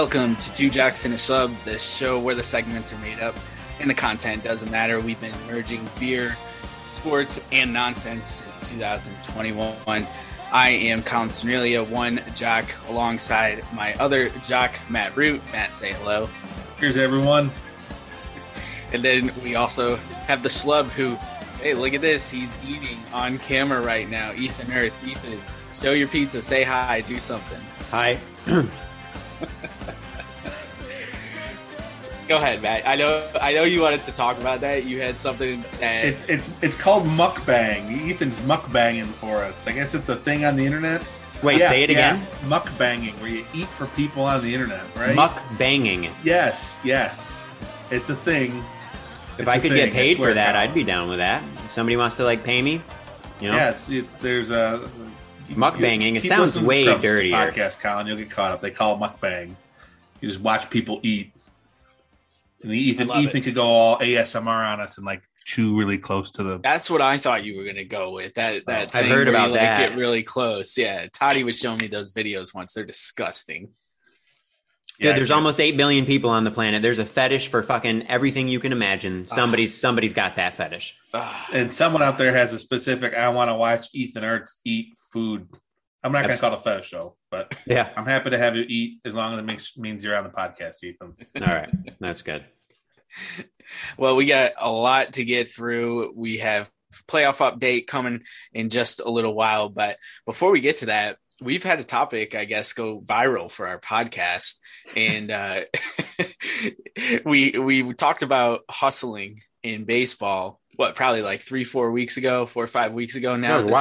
Welcome to Two Jocks in a Schlub, the show where the segments are made up and the content doesn't matter. We've been merging beer, sports, and nonsense since 2021. I am Colin Cernelia, one Jock, alongside my other Jock, Matt Root. Matt, say hello. Here's everyone. And then we also have the schlub who, hey, look at this. He's eating on camera right now. Ethan Eurtz. Ethan, show your pizza. Say hi. Do something. Hi. Go ahead, Matt. I know. I know you wanted to talk about that. You had something that It's it's it's called mukbang. Ethan's mukbanging for us. I guess it's a thing on the internet. Wait, Yeah, say it yeah. again. Mukbanging, where you eat for people on the internet, right? Muck banging. Yes, yes. It's a thing. If It's I a could thing, get paid for that, I'd be down with that. If somebody wants to like pay me, you know. Yeah, it's it, there's a Mukbanging, it sounds way dirtier. Podcast, Colin, you'll get caught up. They call it mukbang. You just watch people eat, and the Ethan Ethan it. could go all ASMR on us and like chew really close to the. That's what I thought you were gonna go with. That oh, that I've thing heard where about you, like, that. Get really close. Yeah, Toddy would show me those videos once. They're disgusting. Dude, there's almost eight billion people on the planet. There's a fetish for fucking everything you can imagine. Somebody's somebody's got that fetish. Ugh. and someone out there has a specific. I want to watch Ethan Eurtz eat food. I'm not going to call it a fetish show, but Yeah. I'm happy to have you eat as long as it makes means you're on the podcast, Ethan. All right, that's good. well, we got a lot to get through. We have playoff update coming in just a little while, but before we get to that, we've had a topic, I guess, go viral for our podcast, and uh, we we talked about hustling in baseball. What, probably like three, four weeks ago, four or five weeks ago now. That was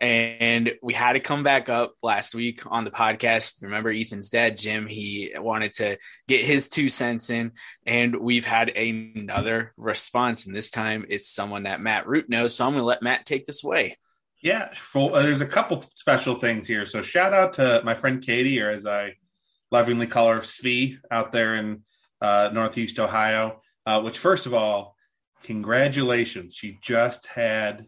And we had to come back up last week on the podcast. Remember Ethan's dad, Jim, he wanted to get his two cents in, and we've had another response. And this time it's someone that Matt Root knows. So I'm going to let Matt take this away. Yeah, uh, there's a couple special things here. So shout out to my friend Katie, or as I lovingly call her, Svi, out there in uh, Northeast Ohio. Uh, which, first of all, congratulations! She just had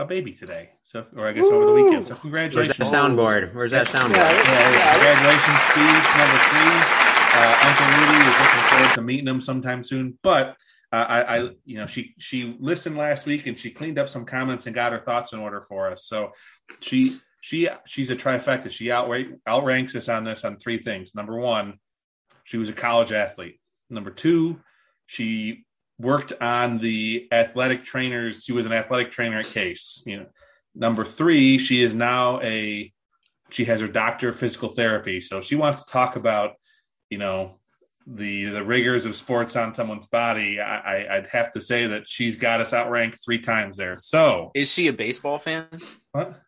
a baby today, so or I guess over the weekend. So Where's congratulations! that soundboard? Where's that soundboard? Yeah, yeah, congratulations, Steve. Number three. Uh, Uncle Rudy is looking forward to meeting him sometime soon. But uh, I, I, you know, she she listened last week and she cleaned up some comments and got her thoughts in order for us. So she she she's a trifecta. She outrank, outranks us on this on three things. Number one, she was a college athlete. Number two, she worked on the athletic trainers. She was an athletic trainer at Case. You know, number three, she is now a she has her doctor of physical therapy. So she wants to talk about, you know, the the rigors of sports on someone's body. I, I I'd have to say that she's got us outranked three times there. So Is she a baseball fan? what?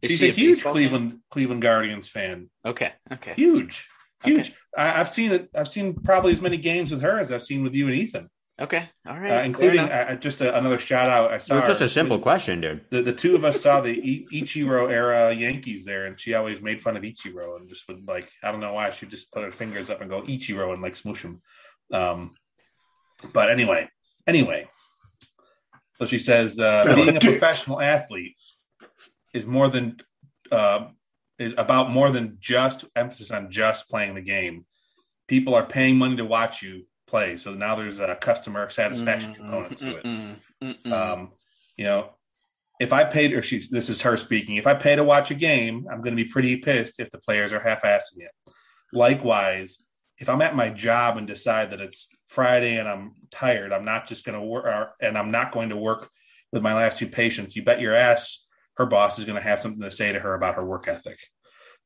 Is she's she a, huge baseball Cleveland Cleveland Guardians fan. fan? Okay. Okay. Huge, huge. Okay. I, I've seen it. I've seen probably as many games with her as I've seen with you and Ethan. Okay, all right, uh, including uh, just a, another shout out. I saw It was just a simple question, dude. The, the two of us saw the I- Ichiro era Yankees there, and she always made fun of Ichiro and just would like I don't know why she just put her fingers up and go Ichiro and like smoosh him. Um, but anyway, anyway, so she says uh, being a professional athlete is more than uh, is about more than just emphasis on just playing the game. People are paying money to watch you play, so now there's a customer satisfaction mm, component to it mm-mm. um, you know, if I paid, or she, this is her speaking, if I pay to watch a game, I'm going to be pretty pissed if the players are half-assing it. Likewise, if I'm at my job and decide that it's Friday and I'm tired, I'm not just going to work, and I'm not going to work with my last few patients. You bet your ass, her boss is going to have something to say to her about her work ethic.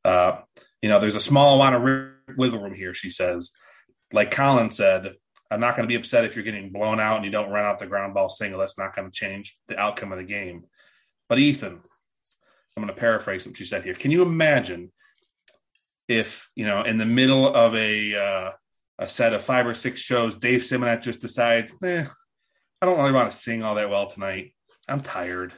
Uh, you know, there's a small amount of wiggle room here. She says, like Colin said, I'm not going to be upset if you're getting blown out and you don't run out the ground ball single. That's not going to change the outcome of the game. But Ethan, I'm going to paraphrase what she said here. Can you imagine if you know in the middle of a uh, a set of five or six shows, Dave Simonett just decides, eh, I don't really want to sing all that well tonight. I'm tired.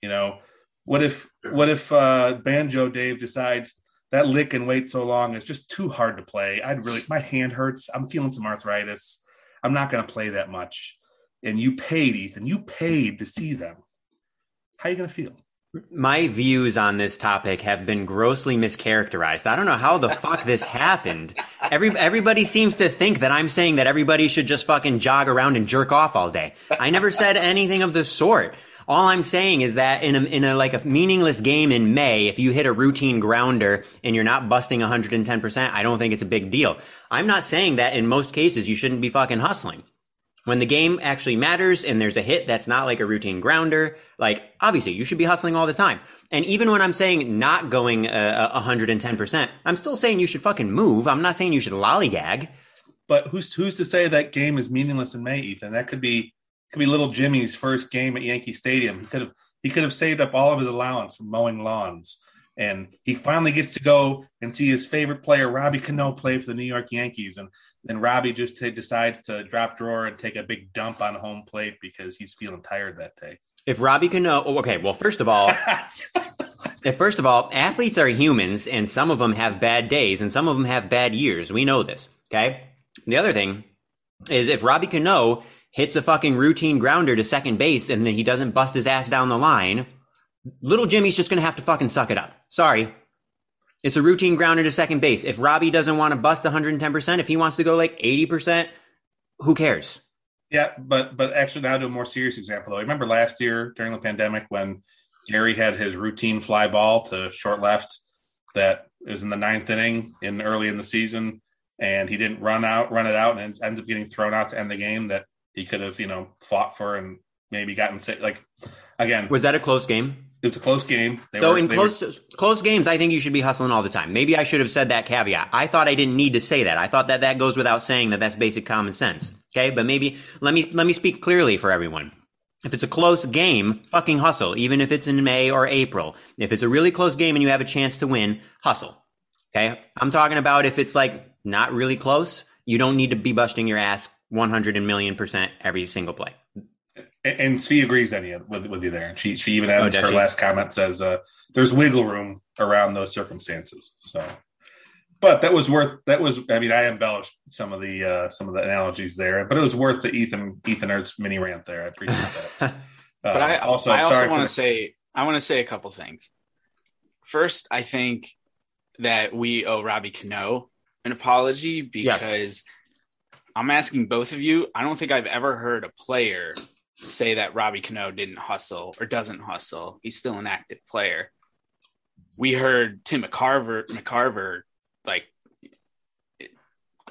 You know, what if what if uh, Banjo Dave decides that lick and wait so long is just too hard to play. I'd really my hand hurts. I'm feeling some arthritis. I'm not going to play that much. And you paid, Ethan. You paid to see them. How are you going to feel? My views on this topic have been grossly mischaracterized. I don't know how the fuck this happened. Every everybody seems to think that I'm saying that everybody should just fucking jog around and jerk off all day. I never said anything of the sort. All I'm saying is that in a, in a like a meaningless game in May, if you hit a routine grounder and you're not busting 110%, I don't think it's a big deal. I'm not saying that in most cases you shouldn't be fucking hustling. When the game actually matters and there's a hit that's not like a routine grounder, like obviously you should be hustling all the time. And even when I'm saying not going uh, 110%, I'm still saying you should fucking move. I'm not saying you should lollygag. But who's who's to say that game is meaningless in May, Ethan? That could be could be little Jimmy's first game at Yankee Stadium. He could have he could have saved up all of his allowance from mowing lawns, and he finally gets to go and see his favorite player Robbie Cano play for the New York Yankees, and then Robbie just t- decides to drop drawer and take a big dump on home plate because he's feeling tired that day. If Robbie Cano, oh, okay, well, first of all, if first of all, athletes are humans, and some of them have bad days, and some of them have bad years. We know this. Okay. The other thing is if Robbie Cano hits a fucking routine grounder to second base and then he doesn't bust his ass down the line, little Jimmy's just gonna have to fucking suck it up. Sorry. It's a routine grounder to second base. If Robbie doesn't want to bust 110%, if he wants to go like 80%, who cares? Yeah, but but actually now to a more serious example though. Remember last year during the pandemic when Gary had his routine fly ball to short left that is in the ninth inning in early in the season and he didn't run out run it out and ends up getting thrown out to end the game that he could have, you know, fought for and maybe gotten sick. Like again, Was that a close game? it was a close game. They So were- in they were- close close games, I think you should be hustling all the time. Maybe I should have said that caveat. I thought I didn't need to say that. I thought that that goes without saying that that's basic common sense. Okay, but maybe let me let me speak clearly for everyone. If it's a close game, fucking hustle, even if it's in May or April. If it's a really close game and you have a chance to win, hustle. Okay, I'm talking about if it's like not really close, you don't need to be busting your ass 100 and million percent every single play. and, and Svi agrees any with with you there. She she even Oh, her she? last comment says uh, there's wiggle room around those circumstances. So, but that was worth that was. I mean, I embellished some of the uh, some of the analogies there, but it was worth the Ethan Ethan Eurtz mini rant there. I appreciate that. But Uh, I also, I I'm also want for to say I want to say a couple things. First, I think that we owe Robbie Cano an apology because I'm asking both of you. I don't think I've ever heard a player say that Robbie Cano didn't hustle or doesn't hustle. He's still an active player. We heard Tim McCarver McCarver like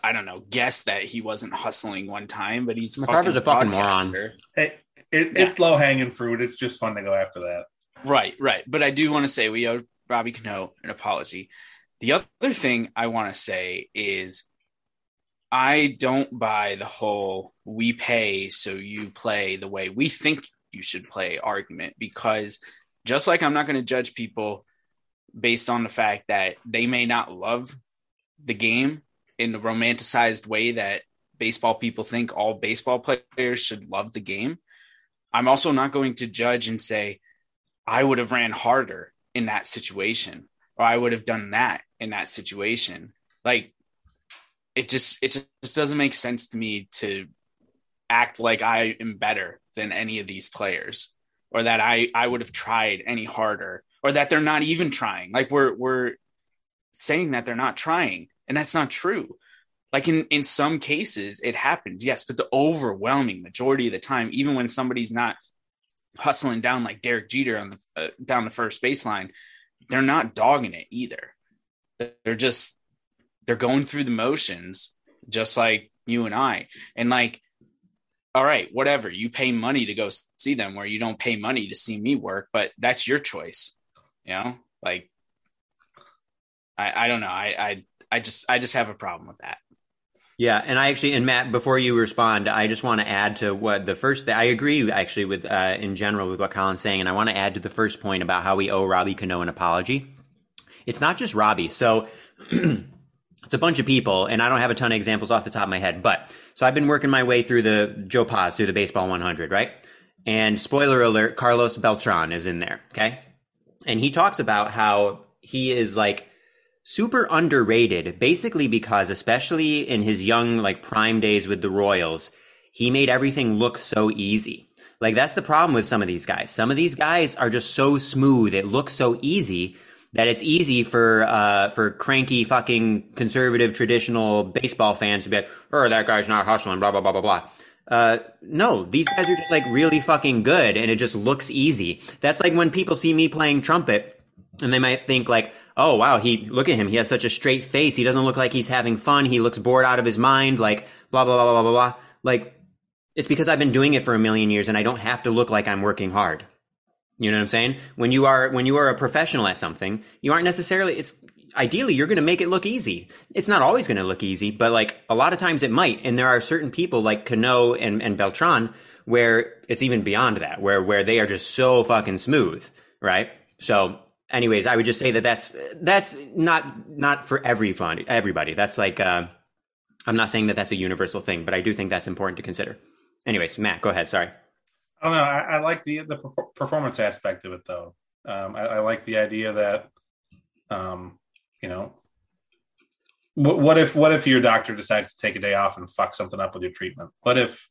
I don't know, guess that he wasn't hustling one time, but he's McCarver's a fucking moron. podcaster. Hey, it, it's low hanging fruit. It's just fun to go after that. Right, right. But I do want to say we owe Robbie Cano an apology. The other thing I want to say is I don't buy the whole we pay so you play the way we think you should play argument because just like I'm not going to judge people based on the fact that they may not love the game in the romanticized way that baseball people think all baseball players should love the game. I'm also not going to judge and say, I would have ran harder in that situation, or I would have done that in that situation. Like it just it just doesn't make sense to me to act like I am better than any of these players or that I I would have tried any harder or that they're not even trying. Like we're we're saying that they're not trying and that's not true. Like in in some cases it happens. Yes, but the overwhelming majority of the time even when somebody's not hustling down like Derek Jeter on the uh, down the first baseline, they're not dogging it either. They're just they're going through the motions just like you and I. And like all right, whatever. You pay money to go see them where you don't pay money to see me work, but that's your choice. You know, like I, I don't know. I, I, I just, I just have a problem with that. Yeah, and I actually, and Matt, before you respond, I just want to add to what the first. I agree actually with, uh, in general, with what Colin's saying, and I want to add to the first point about how we owe Robbie Cano an apology. It's not just Robbie. So it's a bunch of people, and I don't have a ton of examples off the top of my head, but so I've been working my way through the Joe Pos through the baseball 100, right? And spoiler alert, Carlos Beltran is in there. Okay. And he talks about how he is like super underrated, basically because, especially in his young, like prime days with the Royals, he made everything look so easy. Like that's the problem with some of these guys. Some of these guys are just so smooth. It looks so easy that it's easy for uh, for cranky fucking conservative traditional baseball fans to be like, oh, that guy's not hustling, blah blah blah blah blah. Uh, no, these guys are just like really fucking good, and it just looks easy. That's like when people see me playing trumpet, and they might think like, oh wow, he look at him, he has such a straight face, he doesn't look like he's having fun, he looks bored out of his mind, like blah blah blah blah blah blah. Like, it's because I've been doing it for a million years, and I don't have to look like I'm working hard. You know what I'm saying? When you are when you are a professional at something, you aren't necessarily it's ideally you're going to make it look easy. It's not always going to look easy, but like a lot of times it might. And there are certain people like Cano and, and Beltran where it's even beyond that, where where they are just so fucking smooth, right? So, anyways, I would just say that that's that's not not for every fun everybody. That's like uh, I'm not saying that that's a universal thing, but I do think that's important to consider. Anyways, Matt, go ahead. Sorry. I don't know. I, I like the the performance aspect of it, though. Um, I, I, like the idea that, um, you know, what, what if what if your doctor decides to take a day off and fuck something up with your treatment? What if,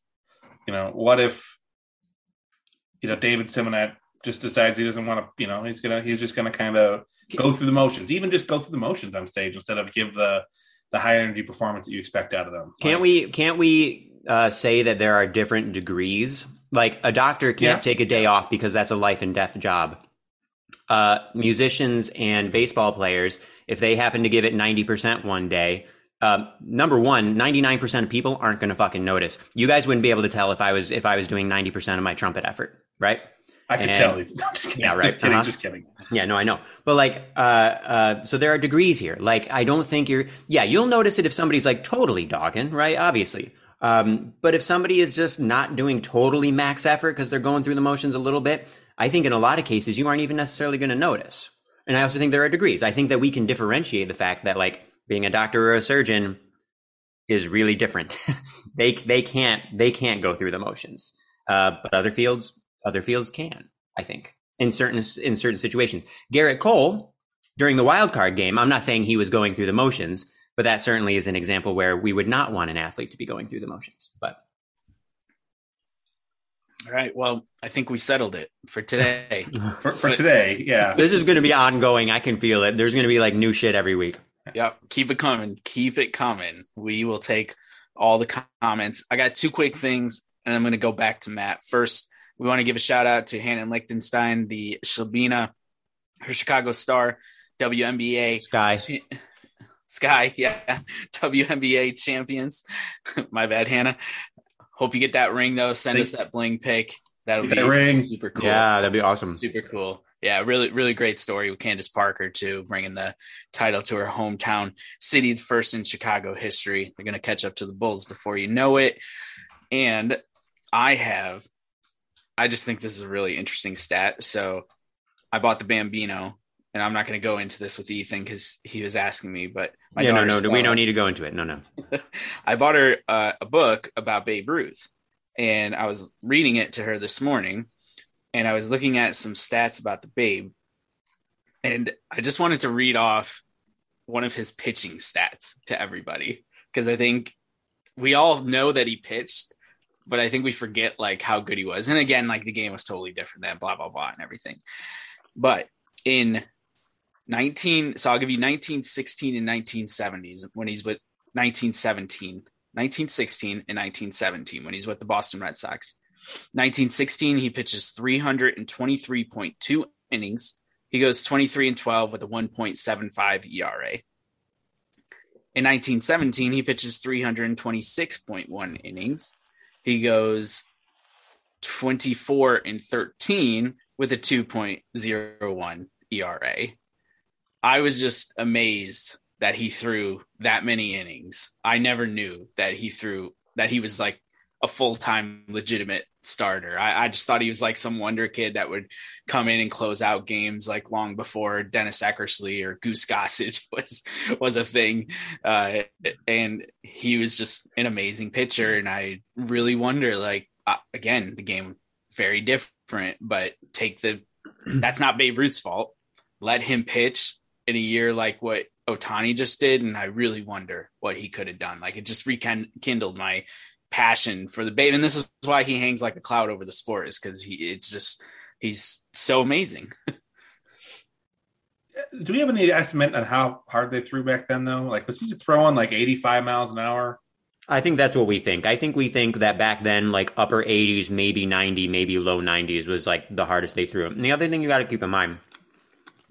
you know, what if, you know, David Simonett just decides he doesn't want to, you know, he's gonna he's just gonna kind of go through the motions, even just go through the motions on stage instead of give the the high energy performance that you expect out of them. Can't like, we? Can't we uh, say that there are different degrees like a doctor can't yeah. take a day off because that's a life and death job. Uh, musicians and baseball players, if they happen to give it 90% one day, uh, number one, 99% of people aren't going to fucking notice. You guys wouldn't be able to tell if I was, if I was doing 90% of my trumpet effort, right? I can tell you. No, just Yeah, right. Just kidding. Uh-huh. Just kidding. Yeah, no, I know. But like, uh, uh, so there are degrees here. Like, I don't think you're, yeah, you'll notice it if somebody's like totally dogging, right? Obviously. Um, but if somebody is just not doing totally max effort because they're going through the motions a little bit, I think in a lot of cases you aren't even necessarily going to notice. And I also think there are degrees. I think that we can differentiate the fact that like being a doctor or a surgeon is really different. they they can't they can't go through the motions. Uh, but other fields other fields can. I think in certain in certain situations. Gerrit Cole during the wild card game, I'm not saying he was going through the motions, but that certainly is an example where we would not want an athlete to be going through the motions. But all right. Well, I think we settled it for today. for, for today, yeah. This is going to be ongoing. I can feel it. There's going to be like new shit every week. Yep. Keep it coming. Keep it coming. We will take all the comments. I got two quick things, and I'm going to go back to Matt. First, we want to give a shout out to Hannah Lichtenstein, the Shabina, her Chicago Star, WNBA. Sky. Sky, yeah, WNBA champions. My bad, Hannah. Hope you get that ring though. Send Thanks. us that bling pick. That'll be ring. super cool. Yeah, that'd be awesome. Super cool. Yeah, really, really great story with Candace Parker too, bringing the title to her hometown city, first in Chicago history. They're going to catch up to the Bulls before you know it. And I have, I just think this is a really interesting stat. So I bought the Bambino and I'm not going to go into this with Ethan because he was asking me, but yeah, no, no, we don't need to go into it. No, no. I bought her uh, a book about Babe Ruth, and I was reading it to her this morning, and I was looking at some stats about the Babe, and I just wanted to read off one of his pitching stats to everybody because I think we all know that he pitched, but I think we forget like how good he was. And again, like the game was totally different then, blah blah blah, and everything. But in 19, so I'll give you 1916 and 1970s when he's with 1917, 1916 and 1917 when he's with the Boston Red Sox. 1916, he pitches 323.2 innings. He goes 23 and 12 with a 1.75 ERA. In 1917, he pitches 326.1 innings. He goes 24 and 13 with a 2.01 ERA. I was just amazed that he threw that many innings. I never knew that he threw that he was like a full time legitimate starter. I, I, just thought he was like some wonder kid that would come in and close out games like long before Dennis Eckersley or Goose Gossage was was a thing. Uh, and he was just an amazing pitcher. And I really wonder, like uh, again, the game very different, but take the that's not Babe Ruth's fault. Let him pitch in a year like what Ohtani just did, and I really wonder what he could have done. Like it just rekindled my passion for the babe, and this is why he hangs like a cloud over the sport, is because he it's just he's so amazing. Do we have any estimate on how hard they threw back then, though? Like, was he throwing like 85 miles an hour? I think that's what we think. I think we think that back then, like upper 80s, maybe 90, maybe low 90s was like the hardest they threw. And the other thing you got to keep in mind,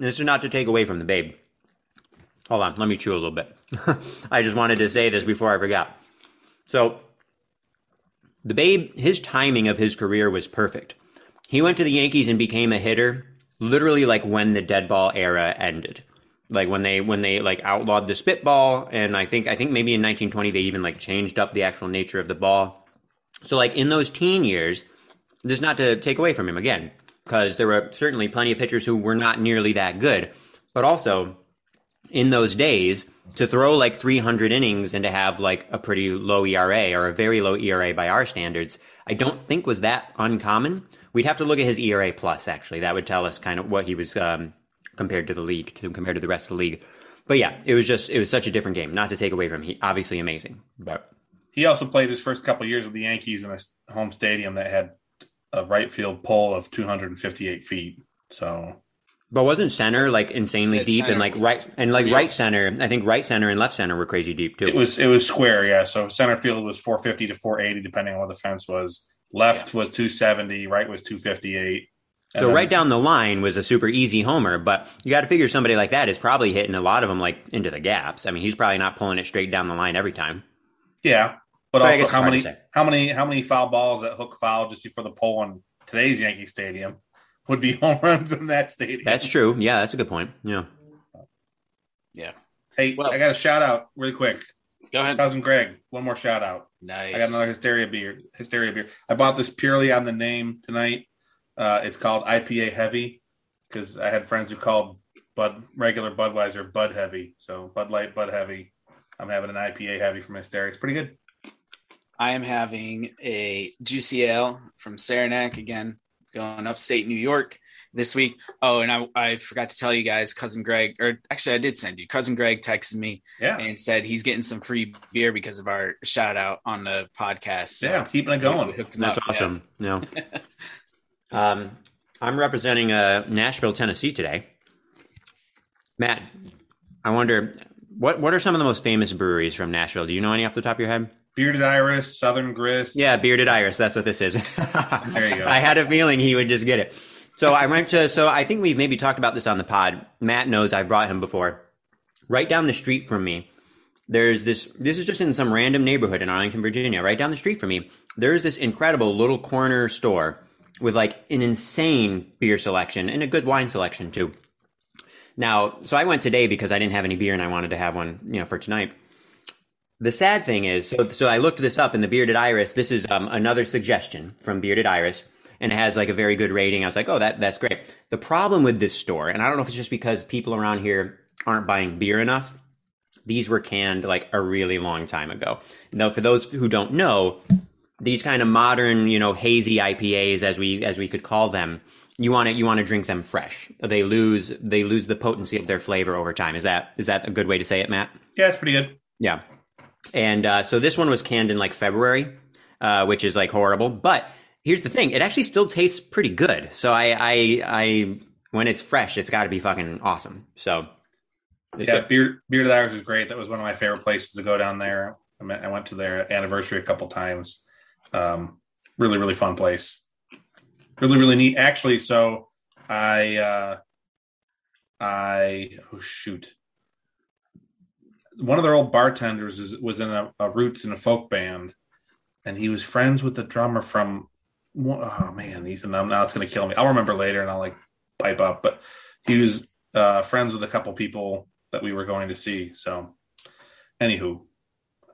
this is not to take away from the babe. Hold on, let me chew a little bit. I just wanted to say this before I forgot. So, the babe, his timing of his career was perfect. He went to the Yankees and became a hitter literally like when the dead ball era ended like when they when they like outlawed the spitball and i think i think maybe in 1920 they even like changed up the actual nature of the ball so like in those teen years this not to take away from him again because there were certainly plenty of pitchers who were not nearly that good but also in those days to throw like 300 innings and to have like a pretty low ERA or a very low ERA by our standards, I don't think was that uncommon. We'd have to look at his ERA plus actually. That would tell us kind of what he was um, compared to the league, to compared to the rest of the league. But yeah, it was just it was such a different game. Not to take away from him, he obviously amazing, but he also played his first couple years with the Yankees in a home stadium that had a right field pole of 258 feet. So, but wasn't center like insanely that deep and like right and like real. right center? I think right center and left center were crazy deep too. It was it was square, yeah. So center field was 450 to 480 depending on what the fence was. Left yeah. was 270, right was 258. So then, right down the line was a super easy homer, but you got to figure somebody like that is probably hitting a lot of them like into the gaps. I mean, he's probably not pulling it straight down the line every time. Yeah, but, but also how many how many how many foul balls that hook foul just before the pole in today's Yankee Stadium would be home runs in that stadium? That's true. Yeah, that's a good point. Yeah. Yeah. Hey, well, I got a shout out really quick. Go ahead, cousin Greg. One more shout out. Nice. I got another hysteria beer. Hysteria beer. I bought this purely on the name tonight. Uh, it's called IPA Heavy because I had friends who called Bud regular Budweiser Bud Heavy. So Bud Light, Bud Heavy. I'm having an IPA Heavy from Hysteria. It's pretty good. I am having a juicy ale from Saranac again, going upstate New York this week. Oh, and I, I forgot to tell you guys, cousin Greg, or actually I did send you. Cousin Greg texted me yeah. and said he's getting some free beer because of our shout out on the podcast. So yeah, keeping it going. That's up. awesome. Yeah. Um, I'm representing uh, Nashville, Tennessee today. Matt, I wonder what what are some of the most famous breweries from Nashville? Do you know any off the top of your head? Bearded Iris, Southern Grist. Yeah, Bearded Iris. That's what this is. there you go. I had a feeling he would just get it. So I went to. So I think we've maybe talked about this on the pod. Matt knows I brought him before. Right down the street from me, there's this. This is just in some random neighborhood in Arlington, Virginia. Right down the street from me, there's this incredible little corner store with like an insane beer selection and a good wine selection too. Now, so I went today because I didn't have any beer and I wanted to have one, you know, for tonight. The sad thing is, so, so I looked this up in the Bearded Iris. This is um, another suggestion from Bearded Iris. and it has like a very good rating. I was like, oh, that that's great. The problem with this store, and I don't know if it's just because people around here aren't buying beer enough. These were canned like a really long time ago. Now, for those who don't know, these kind of modern, you know, hazy IPAs, as we as we could call them, you want to you want to drink them fresh. They lose they lose the potency of their flavor over time. Is that is that a good way to say it, Matt? Yeah, it's pretty good. Yeah, and uh, so this one was canned in like February, uh, which is like horrible. But here's the thing: it actually still tastes pretty good. So I I, I when it's fresh, it's got to be fucking awesome. So yeah, beer beer to the Irish is great. That was one of my favorite places to go down there. I, met, I went to their anniversary a couple times. Um, really, really fun place. Really, really neat. Actually, so I, uh, I, oh shoot, one of their old bartenders is, was in a, a roots in a folk band, and he was friends with the drummer from. Oh man, Ethan, I'm, now it's going to kill me. I'll remember later, and I'll like pipe up. But he was uh, friends with a couple people that we were going to see. So, anywho,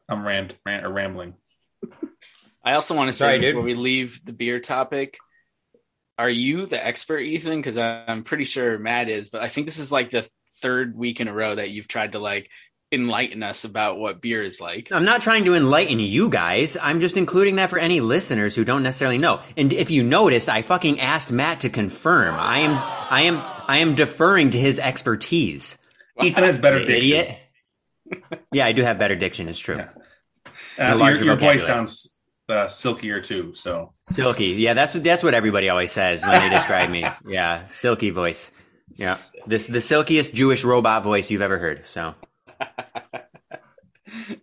I'm rant, rant or rambling. I also want to say Sorry, before dude. we leave the beer topic, are you the expert, Ethan? Because I'm pretty sure Matt is, but I think this is like the third week in a row that you've tried to like enlighten us about what beer is like. I'm not trying to enlighten you guys. I'm just including that for any listeners who don't necessarily know. And if you noticed, I fucking asked Matt to confirm. I am I am I am deferring to his expertise. Ethan has better diction. Idiot. yeah, I do have better diction. It's true. Yeah. Uh, your, your voice sounds uh, silkier too. So silky, yeah, that's what that's what everybody always says when they describe me. Yeah, silky voice. Yeah, this the silkiest Jewish robot voice you've ever heard. So.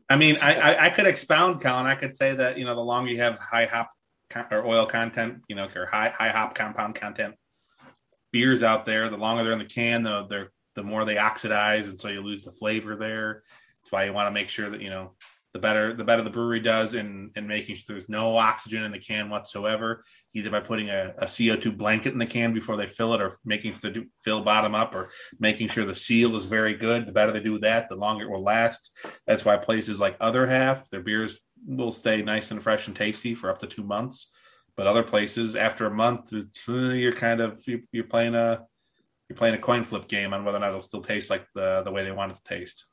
I mean, I, I, I could expound, Colin. I could say that you know the longer you have high hop or oil content, you know, or high high hop compound content beers out there, the longer they're in the can, the they're the more they oxidize, and so you lose the flavor there. That's why you want to make sure that you know the better the better the brewery does in in making sure there's no oxygen in the can whatsoever, either by putting a, a CO2 blanket in the can before they fill it, or making the fill bottom up, or making sure the seal is very good. The better they do that, the longer it will last. That's why places like Other Half, their beers will stay nice and fresh and tasty for up to two months. But other places, after a month, uh, you're kind of you're playing a you're playing a coin flip game on whether or not it'll still taste like the the way they want it to taste.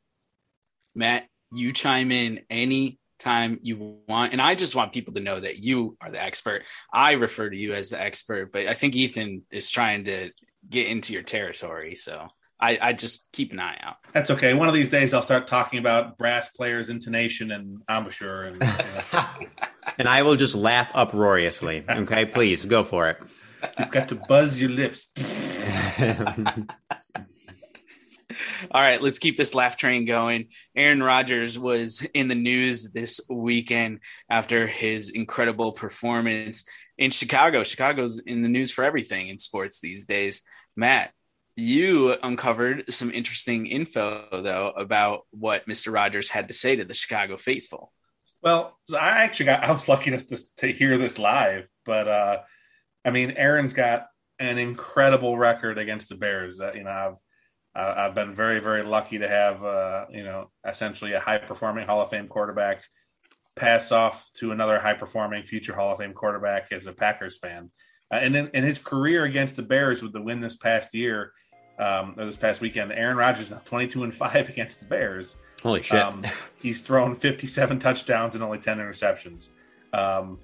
Matt, you chime in any time you want. And i just want people to know that you are the expert. I refer to you as the expert but i think ethan is trying to get into your territory. So i, I just keep an eye out. That's okay. One of these days i'll start talking about brass players intonation and embouchure and you and i will just laugh uproariously. Okay please go for it. You've got to buzz your lips All right, let's keep this laugh train going. Aaron Rodgers was in the news this weekend after his incredible performance in Chicago. Chicago's in the news for everything in sports these days. Matt, you uncovered some interesting info though about what Mr. Rodgers had to say to the Chicago faithful. Well, I actually got I was lucky enough to, to hear this live, but uh I mean Aaron's got an incredible record against the Bears. Uh, you know, I've uh, I've been very, very lucky to have, uh, you know, essentially a high performing Hall of Fame quarterback pass off to another high performing future Hall of Fame quarterback as a Packers fan. Uh, and in, in, his career against the Bears with the win this past year, um, or this past weekend, Aaron Rodgers now 22 and 5 against the Bears. Holy shit. Um, he's thrown 57 touchdowns and only 10 interceptions. Um,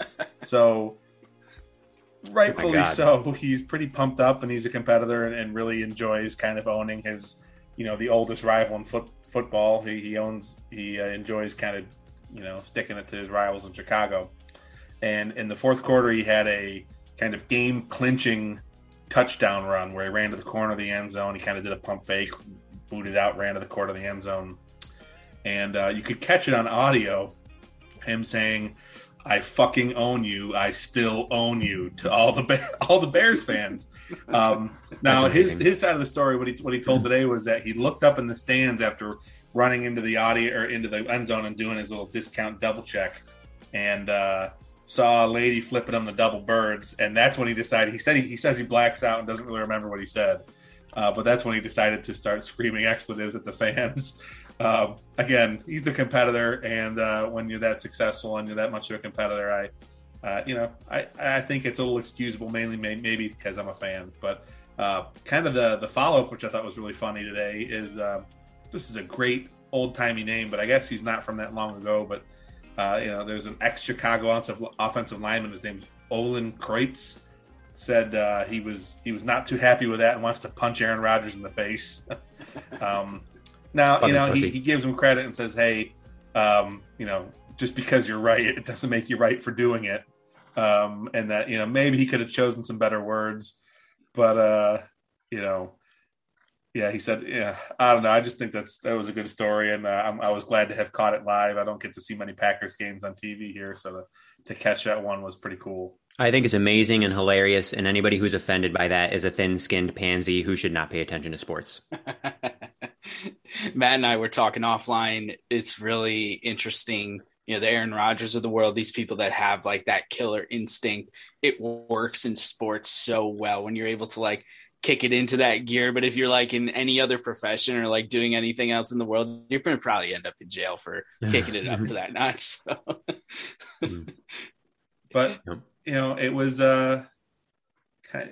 so rightfully oh so. He's pretty pumped up, and he's a competitor, and, and, really enjoys kind of owning his, you know, the oldest rival in foot, football. He, he owns, he uh, enjoys kind of, you know, sticking it to his rivals in Chicago. And in the fourth quarter, he had a kind of game clinching touchdown run where he ran to the corner of the end zone. He kind of did a pump fake, booted out, ran to the corner of the end zone, and uh, you could catch it on audio. Him saying, I fucking own you. I still own you to all the all the Bears fans. Um, now his his side of the story, what he what he told today was that he looked up in the stands after running into the audio or into the end zone and doing his little discount double check, and uh, saw a lady flipping him the double birds, and that's when he decided. He said he, he says he blacks out and doesn't really remember what he said, uh, but that's when he decided to start screaming expletives at the fans. Uh, again, he's a competitor, and uh, when you're that successful and you're that much of a competitor, I uh, you know, I, I think it's a little excusable, mainly maybe because I'm a fan. But uh, kind of the the follow up, which I thought was really funny today, is uh, this is a great old timey name, but I guess he's not from that long ago. But uh, you know, there's an ex Chicago offensive lineman. His name's Olin Kreutz. Said uh, he was he was not too happy with that and wants to punch Aaron Rodgers in the face. um, now you know he, he gives him credit and says, "Hey, um, you know, just because you're right, it doesn't make you right for doing it." Um, and that you know maybe he could have chosen some better words, but uh, you know, yeah, he said, yeah, I don't know. I just think that's that was a good story, and uh, i was glad to have caught it live. I don't get to see many Packers games on TV here, so to, to catch that one was pretty cool. I think it's amazing and hilarious, and anybody who's offended by that is a thin-skinned pansy who should not pay attention to sports. Matt and I were talking offline. It's really interesting. You know, the Aaron Rodgers of the world, these people that have like that killer instinct, it works in sports so well when you're able to like kick it into that gear. But if you're like in any other profession or like doing anything else in the world, you're going to probably end up in jail for kicking it up to that notch. So. Mm. but you know, it was uh,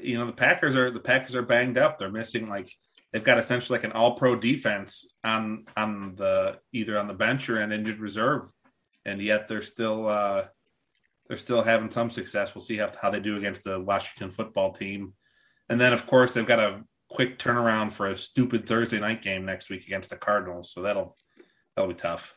you know, the Packers are the Packers are banged up. They're missing like they've got essentially like an All Pro defense on on the either on the bench or an injured reserve, and yet they're still uh, they're still having some success. We'll see how, how they do against the Washington football team and then, of course, they've got a quick turnaround for a stupid Thursday night game next week against the Cardinals. So that'll that'll be tough.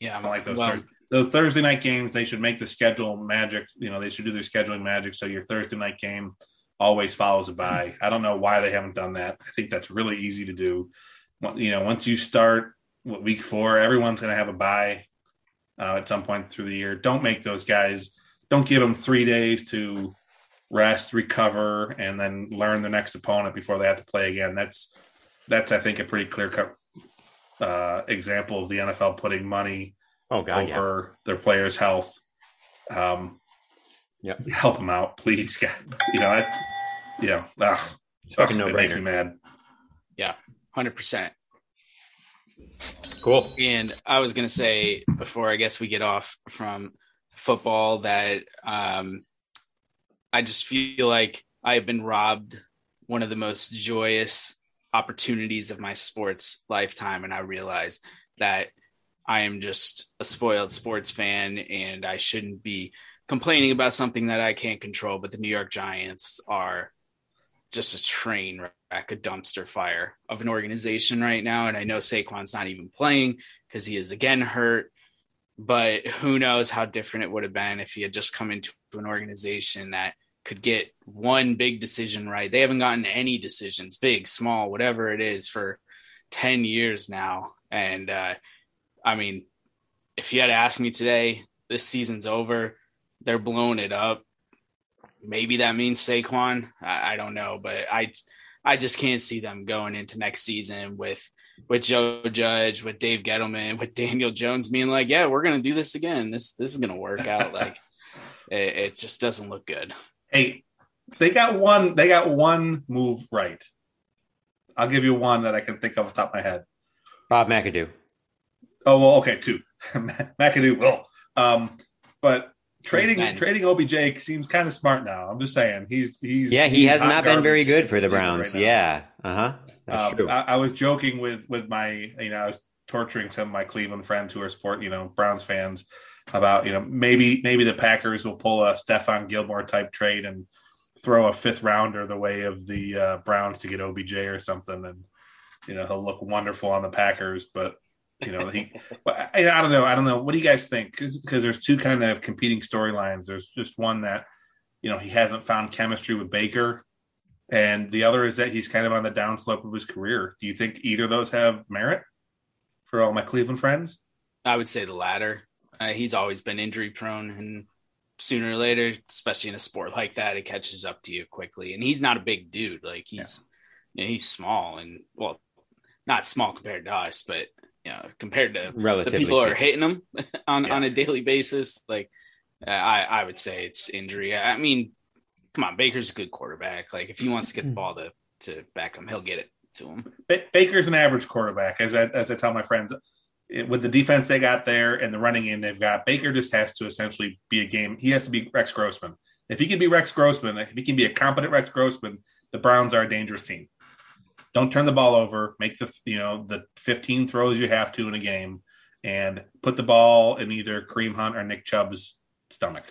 Yeah, I like those. Well, those Thursday night games. They should make the schedule magic. You know, they should do their scheduling magic. So your Thursday night game always follows a bye. I don't know why they haven't done that. I think that's really easy to do. You know, once you start what, week four, everyone's going to have a bye uh, at some point through the year. Don't make those guys. Don't give them three days to rest, recover, and then learn the next opponent before they have to play again. That's that's I think a pretty clear cut uh, example of the NFL putting money oh, God, over yeah. their players' health. Um, yep. help them out, please. You know, I, you know, ugh, ugh, no it makes me mad. Yeah, hundred percent. Cool. And I was gonna say before, I guess we get off from football that um, I just feel like I have been robbed one of the most joyous opportunities of my sports lifetime. And I realize that I am just a spoiled sports fan and I shouldn't be complaining about something that I can't control. But the New York Giants are just a train wreck, a dumpster fire of an organization right now. And I know Saquon's not even playing because he is again hurt. But who knows how different it would have been if he had just come into an organization that could get one big decision right. They haven't gotten any decisions, big, small, whatever it is, for 10 years now. And uh, I mean, if you had asked me today, this season's over, they're blowing it up. Maybe that means Saquon. I, I don't know, but I I just can't see them going into next season with with Joe Judge, with Dave Gettleman, with Daniel Jones being like, "Yeah, we're gonna do this again. This this is gonna work out." like, it, it just doesn't look good. Hey, they got one. They got one move right. I'll give you one that I can think of off the top of my head. Bob McAdoo. Oh well, okay, two. McAdoo will. Um, but trading trading OBJ seems kind of smart now. I'm just saying he's he's yeah he he's has not been very good for the Browns. Right yeah, uh huh. That's um, true. I, I, was joking with with my you know I was torturing some of my Cleveland friends who are sport you know Browns fans about you know maybe maybe the Packers will pull a Stephon Gilmore type trade and throw a fifth rounder the way of the uh, Browns to get OBJ or something, and you know he'll look wonderful on the Packers. But you know he, I, I don't know, I don't know. What do you guys think? Because there's two kind of competing storylines. There's just one that you know he hasn't found chemistry with Baker, and the other is that he's kind of on the downslope of his career. Do you think either of those have merit for all my Cleveland friends? I would say the latter. Uh, he's always been injury prone, and sooner or later, especially in a sport like that, it catches up to you quickly. And he's not a big dude; like he's yeah. you know, he's small and well, not small compared to us, but you know, compared to Relatively the people who are hating him on yeah. on a daily basis, like uh, I I would say it's injury. I mean, come on, Baker's a good quarterback. Like if he wants to get the hmm. ball to to back him, he'll get it to him. Baker's an average quarterback, as I as I tell my friends it, with the defense they got there and the running game they've got, Baker just has to essentially be a game. He has to be Rex Grossman. If he can be Rex Grossman, if he can be a competent Rex Grossman, the Browns are a dangerous team. Don't turn the ball over. Make the you know the 15 throws you have to in a game, and put the ball in either Kareem Hunt or Nick Chubb's stomach.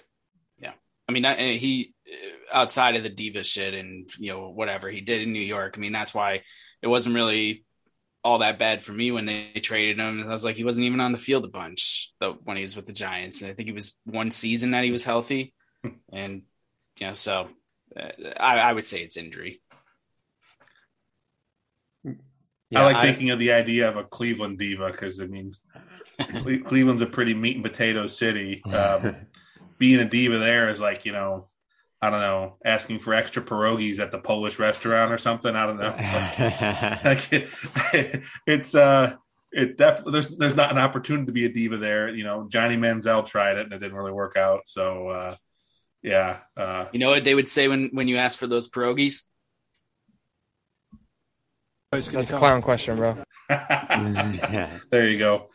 Yeah, I mean he outside of the diva shit and you know whatever he did in New York. I mean that's why it wasn't really all that bad for me when they traded him. I was like, he wasn't even on the field a bunch though when he was with the Giants. And I think it was one season that he was healthy, and you know, so uh, I, I, would say it's injury. Yeah, I like I, thinking of the idea of a Cleveland diva because I mean, Cleveland's a pretty meat and potato city. Um, being a diva there is like you know I don't know, asking for extra pierogies at the Polish restaurant or something. I don't know. it's uh, it definitely there's there's not an opportunity to be a diva there. You know, Johnny Manziel tried it and it didn't really work out. So uh, yeah, uh, you know what they would say when when you ask for those pierogies. That's a clown question, bro. there you go.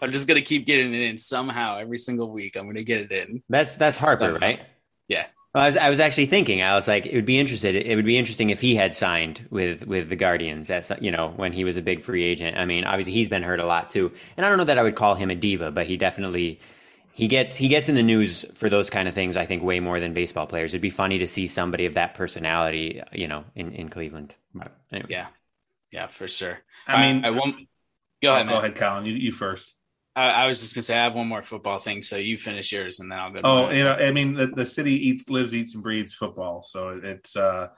I'm just gonna keep getting it in somehow every single week. I'm gonna get it in. That's that's Harper, right? Yeah. Well, I was, I was actually thinking. I was like, it would be interested. It would be interesting if he had signed with with the Guardians. As you know, when he was a big free agent. I mean, obviously he's been hurt a lot too. And I don't know that I would call him a diva, but he definitely he gets he gets in the news for those kind of things. I think way more than baseball players. It'd be funny to see somebody of that personality, you know, in in Cleveland. Anyway. Yeah, yeah, for sure. I mean, I, I won't. Go ahead. Oh, go ahead, Colin. You you first. I, I, was just gonna say I have one more football thing, so you finish yours and then I'll go. oh, you know, I mean, the, the city eats, lives, eats, and breeds football, so it's uh,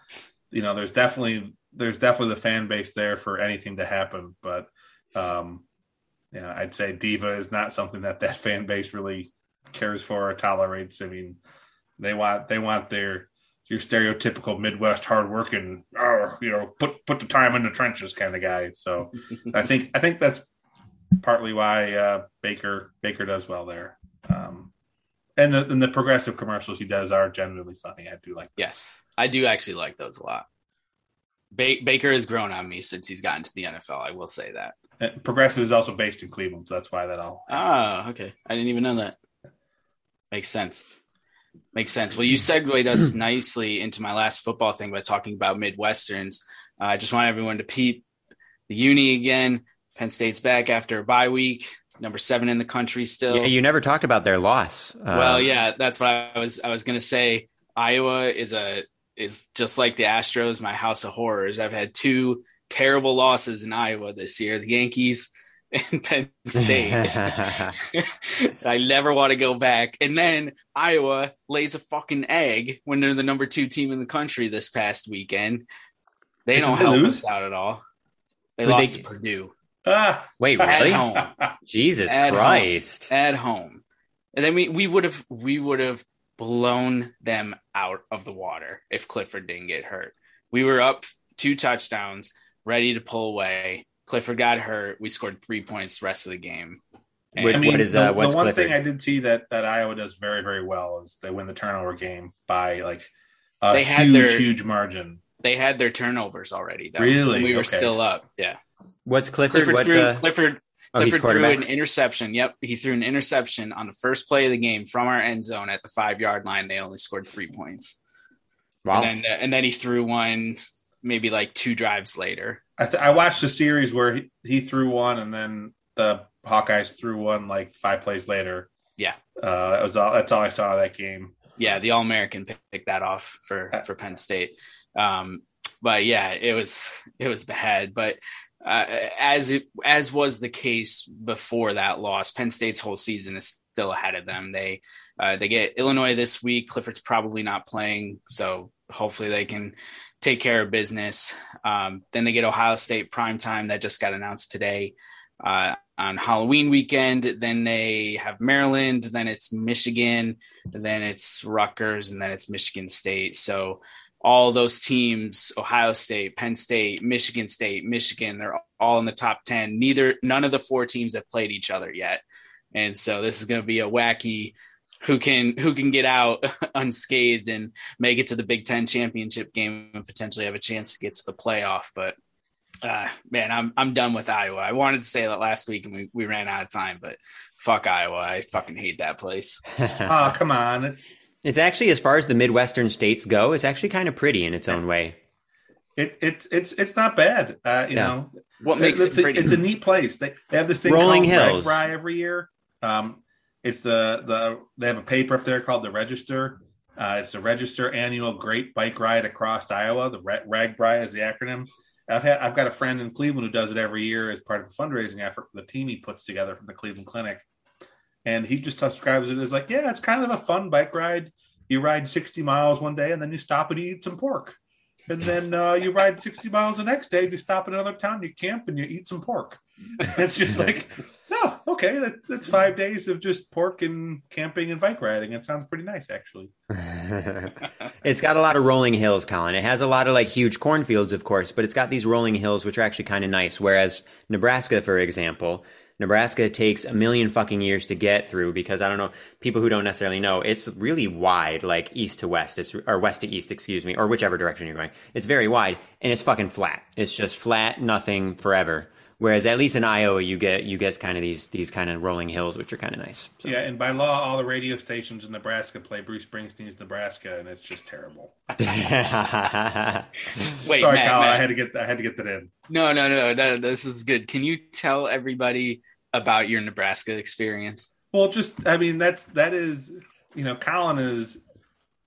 you know, there's definitely there's definitely the fan base there for anything to happen, but um, you know, I'd say diva is not something that that fan base really cares for or tolerates. I mean, they want they want their your stereotypical Midwest hardworking, uh, you know, put put the time in the trenches kind of guy. So I think I think that's partly why uh, Baker Baker does well there. Um, and the and the progressive commercials he does are genuinely funny. I do like. Them. Yes, I do actually like those a lot. Ba- Baker has grown on me since he's gotten to the NFL. I will say that. And progressive is also based in Cleveland, so that's why that all. Oh, okay. I didn't even know that. Makes sense. Makes sense. Well, you segued us nicely into my last football thing by talking about Midwesterns. Uh, I just want everyone to peep the uni again. Penn State's back after a bye week, number seven in the country still. Yeah, you never talked about their loss. Uh, well, yeah, that's what I was. I was going to say. Iowa is a is just like the Astros, my house of horrors. I've had two terrible losses in Iowa this year: the Yankees and Penn State. I never want to go back. And then Iowa lays a fucking egg when they're the number two team in the country this past weekend. They don't help us out at all. They lost they, to Purdue. Wait, really? At home. Jesus at Christ. Home. At home. And then we we would have we would have blown them out of the water if Clifford didn't get hurt. We were up two touchdowns, ready to pull away. Clifford got hurt. We scored three points the rest of the game. And I mean, what is, uh, the, the one Clifford? thing I did see that that Iowa does very very well is they win the turnover game by like a they had huge their, huge margin. They had their turnovers already. Though, really, we were okay. still up. Yeah. What's Clifford? Clifford what, threw, uh... Clifford, oh, Clifford threw an interception. Yep, he threw an interception on the first play of the game from our end zone at the five yard line. They only scored three points. Wow! And then, uh, and then he threw one maybe like two drives later. I, th- I watched a series where he, he threw one, and then the Hawkeyes threw one like five plays later. Yeah, uh, that was all. That's all I saw of that game. Yeah, the All American picked that off for uh, for Penn State. Um, but yeah, it was it was bad. But uh, as it, as was the case before that loss, Penn State's whole season is still ahead of them. They uh, they get Illinois this week. Clifford's probably not playing, so hopefully they can take care of business. Um, then they get Ohio State prime time that just got announced today uh, on Halloween weekend. Then they have Maryland. Then it's Michigan. Then it's Rutgers, and then it's Michigan State. So all those teams ohio state penn state michigan state michigan they're all in the top 10 neither none of the four teams have played each other yet and so this is going to be a wacky who can who can get out unscathed and make it to the big 10 championship game and potentially have a chance to get to the playoff but Uh, man, I'm I'm done with Iowa. I wanted to say that last week and we, we ran out of time, but fuck Iowa. I fucking hate that place. oh, come on. It's it's actually as far as the Midwestern states go, it's actually kind of pretty in its own way. It, it's it's it's not bad. Uh, you yeah. know, what makes it's it pretty? A, it's a neat place. They, they have this thing Rolling called Hills. RAGBRAI every year. Um, it's the the they have a paper up there called the Register. Uh, it's the Register Annual Great Bike Ride Across Iowa. The RAGBRAI is the acronym. I've had I've got a friend in Cleveland who does it every year as part of a fundraising effort for the team he puts together from the Cleveland Clinic, and he just describes it as like, yeah, it's kind of a fun bike ride. You ride 60 miles one day and then you stop and you eat some pork. And then uh, you ride 60 miles the next day, you stop in another town, you camp and you eat some pork. it's just like, no, okay, that, that's five days of just pork and camping and bike riding. It sounds pretty nice, actually. it's got a lot of rolling hills, Colin. It has a lot of like huge cornfields, of course, but it's got these rolling hills, which are actually kind of nice. Whereas Nebraska, for example, Nebraska takes a million fucking years to get through because I don't know people who don't necessarily know it's really wide, like east to west, it's or west to east, excuse me, or whichever direction you're going. It's very wide and it's fucking flat. It's just flat, nothing forever. Whereas at least in Iowa, you get you get kind of these these kind of rolling hills, which are kind of nice. So. Yeah, and by law, all the radio stations in Nebraska play Bruce Springsteen's Nebraska, and it's just terrible. Wait, sorry, Matt, Kyle, Matt. I had to get I had to get that in. No, no, no. That, this is good. Can you tell everybody about your Nebraska experience? Well, just I mean that's that is you know Colin is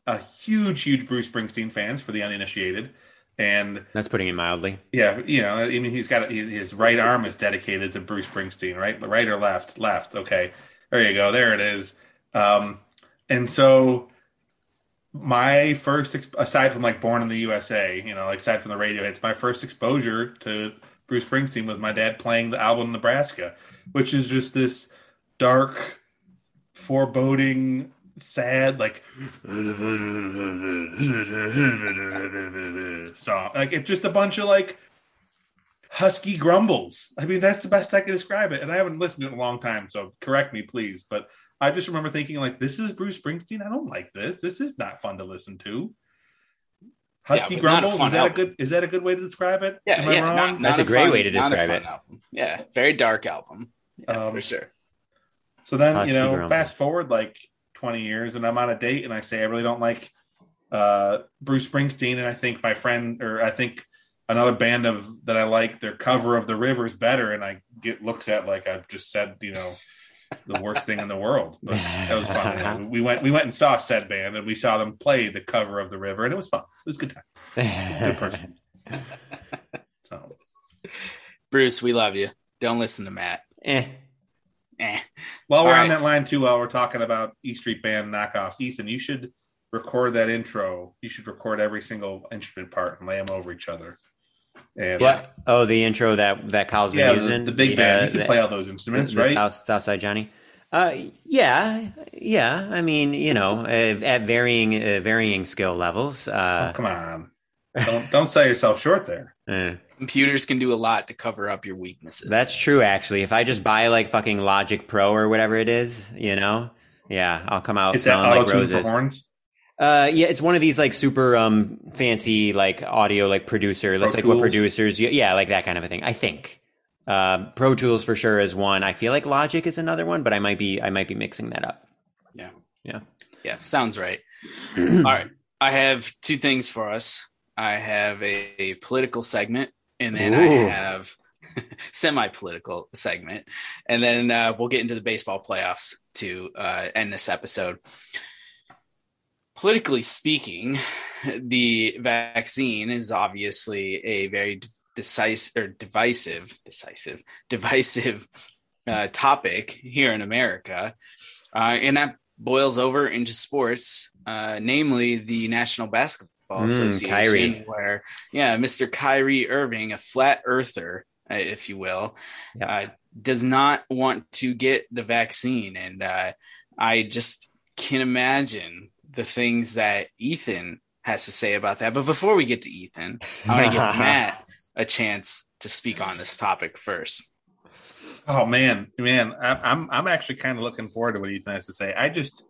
a huge huge Bruce Springsteen fans for the uninitiated, and That's putting it mildly. yeah, you know I mean he's got his his right arm is dedicated to Bruce Springsteen, right? The right or left? Left. Okay, there you go. There it is. Um, and so my first aside from like Born in the USA, you know, like aside from the radio hits, my first exposure to Bruce Springsteen was my dad playing the album Nebraska, which is just this dark, foreboding, sad, like song. Like it's just a bunch of like husky grumbles. I mean, that's the best I can describe it. And I haven't listened to it in a long time, so correct me, please. But I just remember thinking, like, this is Bruce Springsteen. I don't like this. This is not fun to listen to. Husky but not a grumbles is that album. a good is that a good way to describe it? Yeah, Am I yeah. wrong? Not, not That's a great fun- way to describe it. Album. Yeah, very dark album. Yeah, Um, for sure. So then, Husky you know, grumbles. fast forward like 20 years and I'm on a date and I say I really don't like uh, Bruce Springsteen and I think my friend or I think another band of that I like their cover of The River is better and I get looks at like I've just said, you know, the worst thing in the world. But that was fun. We went we went and saw said band and we saw them play the cover of The River and it was fun. It was a good time. Good person. So Bruce, we love you. Don't listen to Matt. Eh. Eh. While we're All on right. that line too, while we're talking about E Street Band knockoffs, Ethan, you should record that intro. You should record every single instrument part and lay them over each other. And What? Oh, the intro that that Kyle's been yeah, the, using. the big band. uh, you can the- play all those instruments, the right? South Southside Johnny. Uh, yeah, yeah. I mean, you know, uh, at varying uh, varying skill levels. Oh, Uh, come on, don't don't sell yourself short there. Computers can do a lot to cover up your weaknesses. That's true, actually. If I just buy like fucking Logic Pro or whatever it is, you know, yeah, I'll come out It's that smelling auto like tune for horns. Uh, yeah, it's one of these like super um fancy like audio like producer. That's Pro like what Tools? producers, yeah, yeah, like that kind of a thing. I think. Um, Pro Tools for sure is one. I feel like Logic is another one, but I might be I might be mixing that up. yeah. Yeah. Yeah, sounds right. All right. I have two things for us. I have a, a political segment, and then I have semi-political segment, and then uh, we'll get into the baseball playoffs to uh, end this episode. Politically speaking, the vaccine is obviously a very d- decisive or divisive, decisive, divisive uh, topic here in America, uh, and that boils over into sports, uh, namely the National Basketball Mm, Association, Kyrie. where yeah, Mr. Kyrie Irving, a flat earther, uh, if you will, Yeah. uh, does not want to get the vaccine, and uh, I just can imagine the things that Ethan has to say about that. But before we get to Ethan, I want to give Matt a chance to speak on this topic first. Oh man, man, I'm I'm, I'm actually kind of looking forward to what Ethan has to say. I just,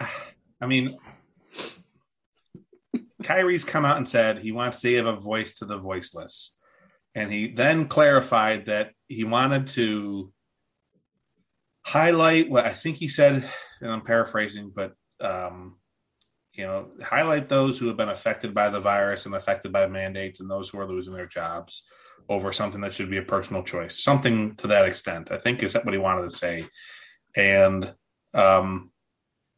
I mean, Kyrie's come out and said he wants to give a voice to the voiceless, and he then clarified that he wanted to highlight what I think he said, and I'm paraphrasing, but um, you know, highlight those who have been affected by the virus and affected by mandates, and those who are losing their jobs over something that should be a personal choice, something to that extent. I think is what he wanted to say, and um,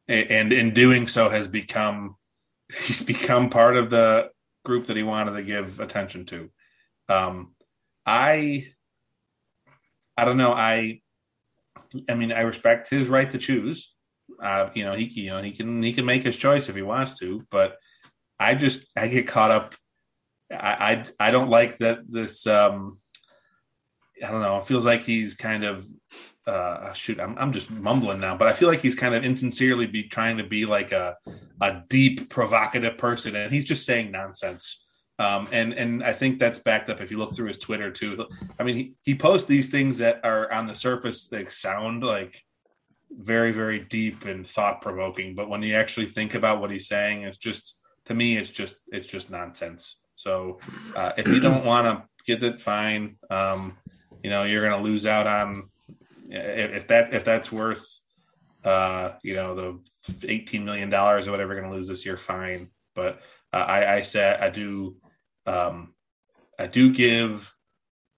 and in doing so has become he's become part of the group that he wanted to give attention to. Um, I I don't know. I I mean, I respect his right to choose. Uh, you know, he you know he can he can make his choice if he wants to, but I just I get caught up. I I, I don't like that this. Um, I don't know. It feels like he's kind of uh, shoot. I'm I'm just mumbling now, but I feel like he's kind of insincerely be trying to be like a a deep provocative person, and he's just saying nonsense. Um, and and I think that's backed up if you look through his Twitter too. I mean, he, he posts these things that are on the surface they sound like very very deep and thought provoking, but when you actually think about what he's saying, it's just to me it's just it's just nonsense. So uh, if you don't want to get it, fine. Um, you know, you're going to lose out on if, that if that's worth uh, you know the 18 million dollars or whatever going to lose this year, fine. But uh, I, I said I do um, I do give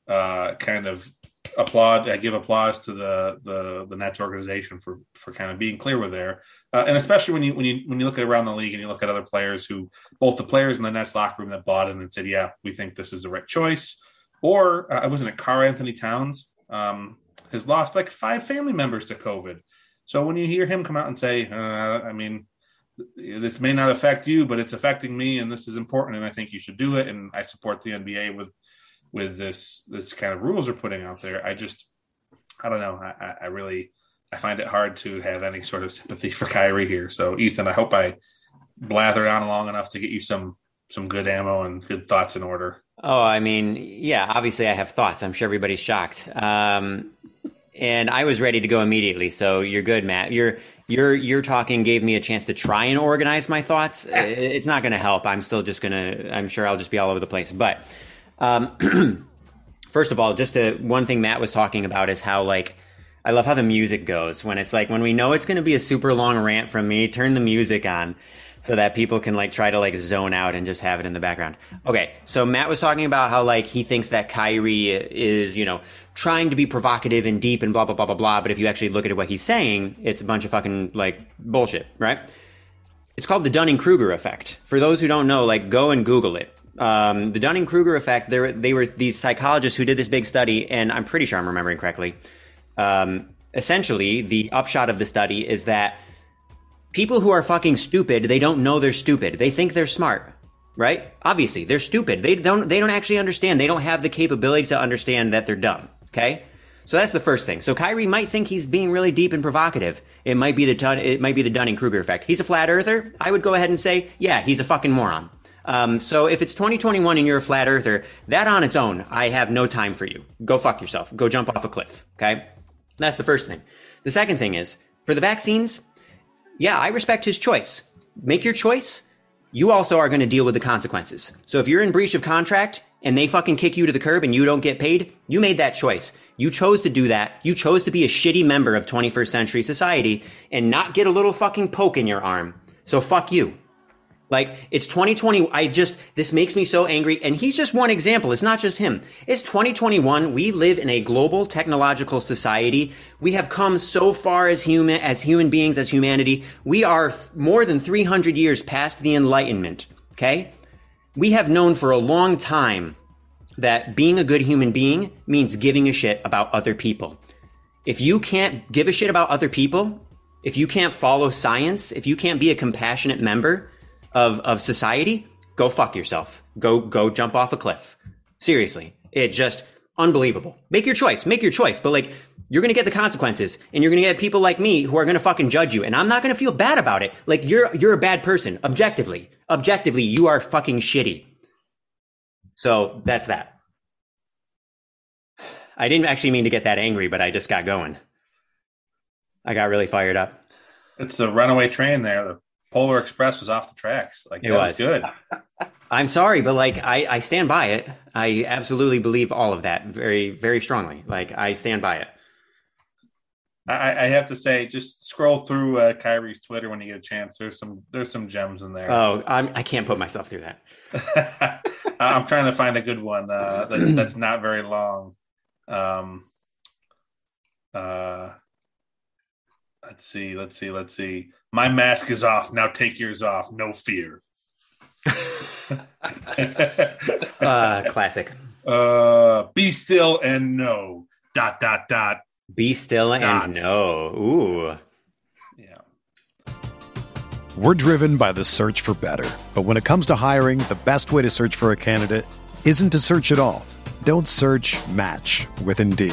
uh, kind of applaud. I give applause to the the the Nets organization for for kind of being clear with there, uh, and especially when you when you when you look at around the league and you look at other players who both the players in the Nets locker room that bought in and said, "Yeah, we think this is the right choice," or uh, I wasn't a Karl-Anthony Towns um, has lost like five family members to COVID. So when you hear him come out and say, uh, I mean, this may not affect you, but it's affecting me, and this is important, and I think you should do it. And I support the NBA with with this this kind of rules they're putting out there. I just, I don't know. I, I really, I find it hard to have any sort of sympathy for Kyrie here. So Ethan, I hope I blathered on long enough to get you some some good ammo and good thoughts in order. Oh, I mean, yeah, obviously I have thoughts. I'm sure everybody's shocked. Um, and I was ready to go immediately. So you're good, Matt. You're your your talking gave me a chance to try and organize my thoughts. it's not going to help. I'm still just going to. I'm sure I'll just be all over the place. But um, first of all, just to, one thing Matt was talking about is how like I love how the music goes when it's like when we know it's going to be a super long rant from me. Turn the music on so that people can like try to like zone out and just have it in the background. Okay, so Matt was talking about how like he thinks that Kyrie is, you know, trying to be provocative and deep and blah blah blah blah blah, but if you actually look at what he's saying, it's a bunch of fucking like bullshit, right? It's called the Dunning-Kruger effect. For those who don't know, like go and Google it. Um, the Dunning-Kruger effect. There, they were these psychologists who did this big study, and I'm pretty sure I'm remembering correctly. Um, essentially, the upshot of the study is that people who are fucking stupid, they don't know they're stupid. They think they're smart, right? Obviously, they're stupid. They don't they don't actually understand. They don't have the capability to understand that they're dumb, okay? So that's the first thing. So Kyrie might think he's being really deep and provocative. It might be the it might be the Dunning-Kruger effect. He's a flat earther. I would go ahead and say, yeah, he's a fucking moron. Um, so if it's 2021 and you're a flat earther, that on its own, I have no time for you. Go fuck yourself. Go jump off a cliff. Okay. That's the first thing. The second thing is for the vaccines, yeah, I respect his choice. Make your choice. You also are going to deal with the consequences. So if you're in breach of contract and they fucking kick you to the curb and you don't get paid, you made that choice. You chose to do that. You chose to be a shitty member of 21st century society and not get a little fucking poke in your arm. So fuck you. Like it's 2020. I just, this makes me so angry. And he's just one example. It's not just him. It's 2021. We live in a global technological society. We have come so far as human, as human beings, as humanity. We are more than 300 years past the enlightenment. Okay. We have known for a long time that being a good human being means giving a shit about other people. If you can't give a shit about other people, if you can't follow science, if you can't be a compassionate member, of of society, go fuck yourself. Go go jump off a cliff. Seriously, it just unbelievable. Make your choice. Make your choice. But like, you're gonna get the consequences, and you're gonna get people like me who are gonna fucking judge you, and I'm not gonna feel bad about it. Like you're you're a bad person. Objectively, objectively, you are fucking shitty. So that's that. I didn't actually mean to get that angry, but I just got going. I got really fired up. It's the runaway train there. Polar Express was off the tracks. Like it was. was good. I'm sorry, but like I, I stand by it. I absolutely believe all of that very, very strongly. Like I stand by it. I, I have to say, just scroll through uh, Kyrie's Twitter when you get a chance. There's some there's some gems in there. Oh, I'm, I can't put myself through that. I'm trying to find a good one uh, that's that's not very long. Um, uh, let's see, let's see, let's see. My mask is off. Now take yours off. No fear. uh, classic. Uh, be still and no. Dot dot dot. Be still dot. and no. Ooh. Yeah. We're driven by the search for better, but when it comes to hiring, the best way to search for a candidate isn't to search at all. Don't search. Match with Indeed.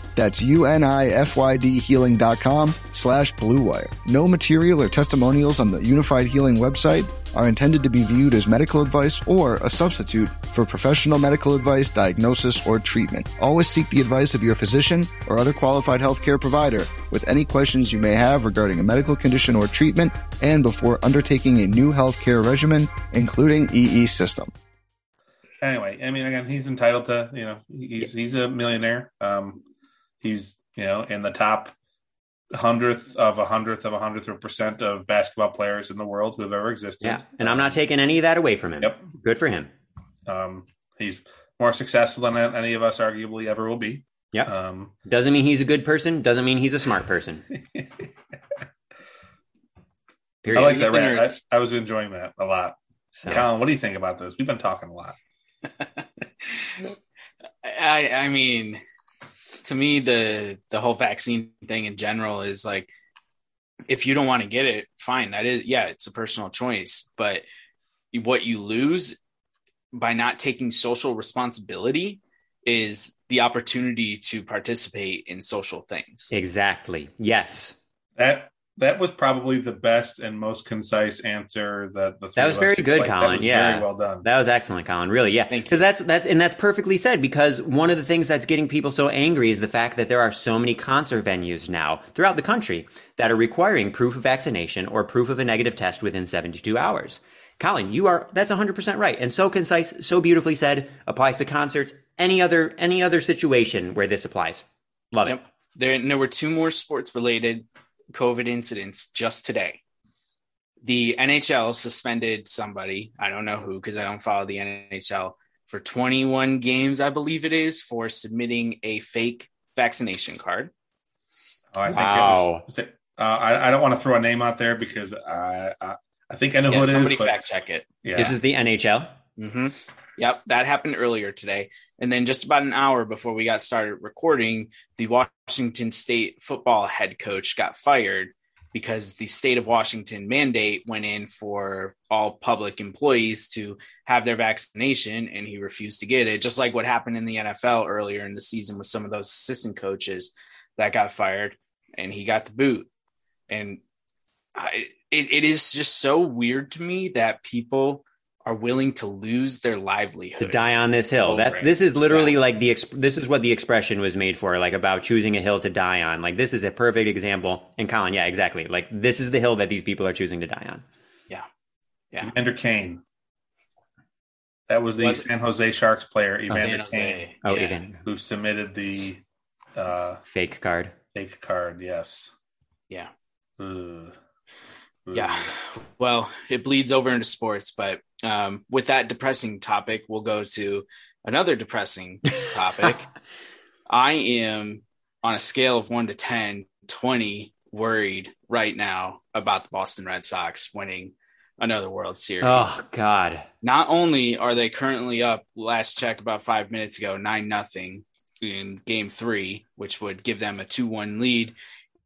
That's U-N-I-F-Y-D healing.com slash bluewire. No material or testimonials on the Unifyd Healing website are intended to be viewed as medical advice or a substitute for professional medical advice, diagnosis, or treatment. Always seek the advice of your physician or other qualified healthcare provider with any questions you may have regarding a medical condition or treatment and before undertaking a new healthcare regimen, including EE system. Anyway, I mean, again, he's entitled to, you know, he's, he's a millionaire. Um, he's, you know, in the top hundredth of a hundredth of a hundredth of a percent of basketball players in the world who have ever existed. Yeah, and I'm not taking any of that away from him. Yep, good for him. Um, he's more successful than any of us arguably ever will be. Yeah. Um, doesn't mean he's a good person. Doesn't mean he's a smart person. I like that rant. I, I, was enjoying that a lot. So. Colin, what do you think about this? We've been talking a lot. I, I mean, to me the the whole vaccine thing in general is like if you don't want to get it fine that is yeah it's a personal choice but what you lose by not taking social responsibility is the opportunity to participate in social things. Exactly yes. That that was probably the best and most concise answer that the that was very good, Colin. yeah, very well done. That was excellent, Colin. Really, yeah, because that's that's and that's perfectly said. Because one of the things that's getting people so angry is the fact that there are so many concert venues now throughout the country that are requiring proof of vaccination or proof of a negative test within 72 hours. Colin, you are that's 100% right and so concise, so beautifully said. Applies to concerts, any other any other situation where this applies. Love yep. it. There, there were two more sports related COVID incidents just today. The NHL suspended somebody, I don't know who because I don't follow the NHL, for 21 games, I believe it is, for submitting a fake vaccination card. Oh, I think wow. it was. Uh, I, I, don't want to throw a name out there because I, I, I think I know yeah, who it somebody is. Somebody fact check it. Yeah. This is the NHL. Mm-hmm. Yep, that happened earlier today. And then just about an hour before we got started recording, the Washington State football head coach got fired because the state of Washington mandate went in for all public employees to have their vaccination and he refused to get it, just like what happened in the NFL earlier in the season with some of those assistant coaches that got fired and he got the boot. And I, it, it is just so weird to me that people are willing to lose their livelihood to die on this hill. That's it. this is literally yeah. like the this is what the expression was made for, like about choosing a hill to die on. Like this is a perfect example. And Colin, yeah, exactly. Like this is the hill that these people are choosing to die on. Yeah, yeah. Evander Kane. That was the was San Jose Sharks player, Evander oh, Kane, oh, yeah. who submitted the uh, fake card. Fake card, yes. Yeah. Ugh. Yeah. Well, it bleeds over into sports, but um, with that depressing topic, we'll go to another depressing topic. I am on a scale of 1 to 10, 20 worried right now about the Boston Red Sox winning another World Series. Oh God. Not only are they currently up last check about 5 minutes ago 9 nothing in game 3, which would give them a 2-1 lead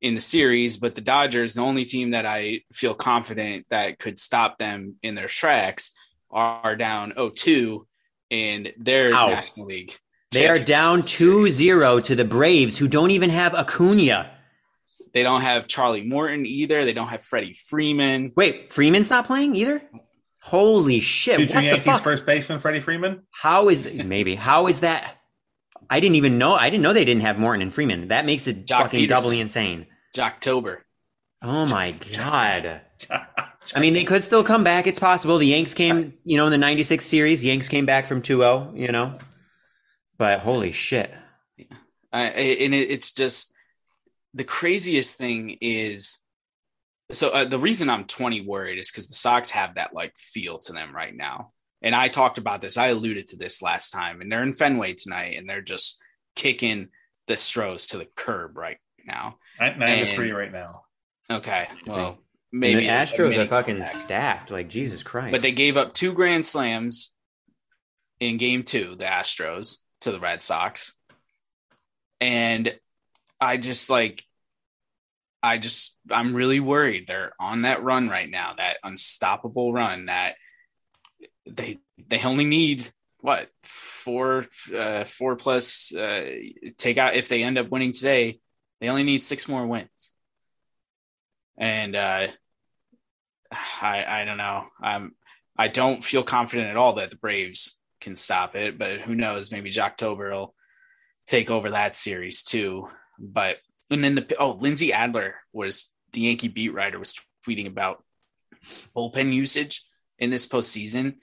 in the series, but the Dodgers, the only team that I feel confident that could stop them in their tracks, are down 0-2 in their Ow. National League. They are down 2-0 to the Braves, who don't even have Acuna. They don't have Charlie Morton either. They don't have Freddie Freeman. Wait, Freeman's not playing either? Holy shit! Future Yankees first baseman Freddie Freeman. How is maybe? How is that? I didn't even know. I didn't know they didn't have Morton and Freeman. That makes it Joc fucking Pederson. doubly insane. Jocktober. Oh my god. I mean, they could still come back. It's possible. The Yanks came, you know, in the 96 series, Yanks came back from 2-0, you know. But holy shit. Uh, and it's just the craziest thing is so uh, the reason I'm 20 worried is because the Sox have that like feel to them right now. And I talked about this. I alluded to this last time, and they're in Fenway tonight, and they're just kicking the Stros to the curb right now. Nine, nine to three right now. Okay, well, maybe the Astros are fucking comeback. stacked. Like Jesus Christ! But they gave up two grand slams in Game Two. The Astros to the Red Sox, and I just like, I just I'm really worried. They're on that run right now, that unstoppable run that they they only need what four uh, four plus uh, take out if they end up winning today they only need six more wins. And uh, I I don't know. I'm I don't feel confident at all that the Braves can stop it, but who knows? Maybe Jocktober will take over that series too. But and then the oh Lindsey Adler was the Yankee beat writer was tweeting about bullpen usage in this postseason,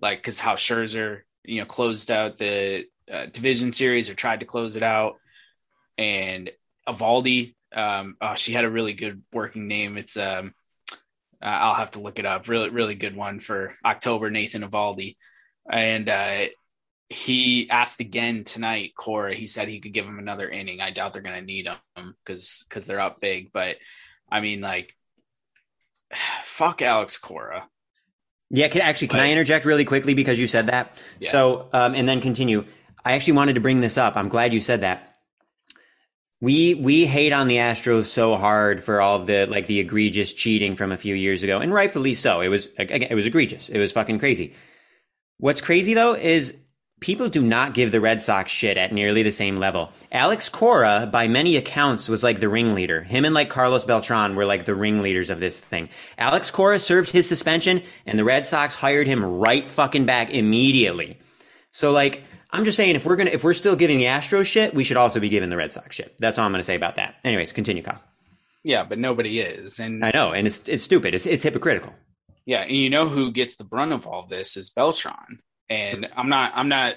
like because how Scherzer you know closed out the uh, division series or tried to close it out, and Eovaldi. Um, oh, she had a really good working name. It's um, uh, I'll have to look it up. Really, really good one for October. Nathan Eovaldi, and uh, he asked again tonight. Cora, he said he could give him another inning. I doubt they're going to need him because because they're up big. But I mean, like, fuck Alex Cora. Yeah, can, actually, can but, I interject really quickly because you said that? Yeah. So, um, and then continue. I actually wanted to bring this up. I'm glad you said that we we hate on the Astros so hard for all the like the egregious cheating from a few years ago, and rightfully so. It was it was egregious. It was fucking crazy. What's crazy though is people do not give the Red Sox shit at nearly the same level. Alex Cora, by many accounts, was like the ringleader. Him and like Carlos Beltran were like the ringleaders of this thing. Alex Cora served his suspension, and the Red Sox hired him right fucking back immediately. So like I'm just saying if we're gonna if we're still giving the Astros shit, we should also be giving the Red Sox shit. That's all I'm gonna say about that. Anyways, continue, Kyle. Yeah, but nobody is, and I know, and it's it's stupid. It's it's hypocritical. Yeah, and you know who gets the brunt of all this is Beltran, and I'm not I'm not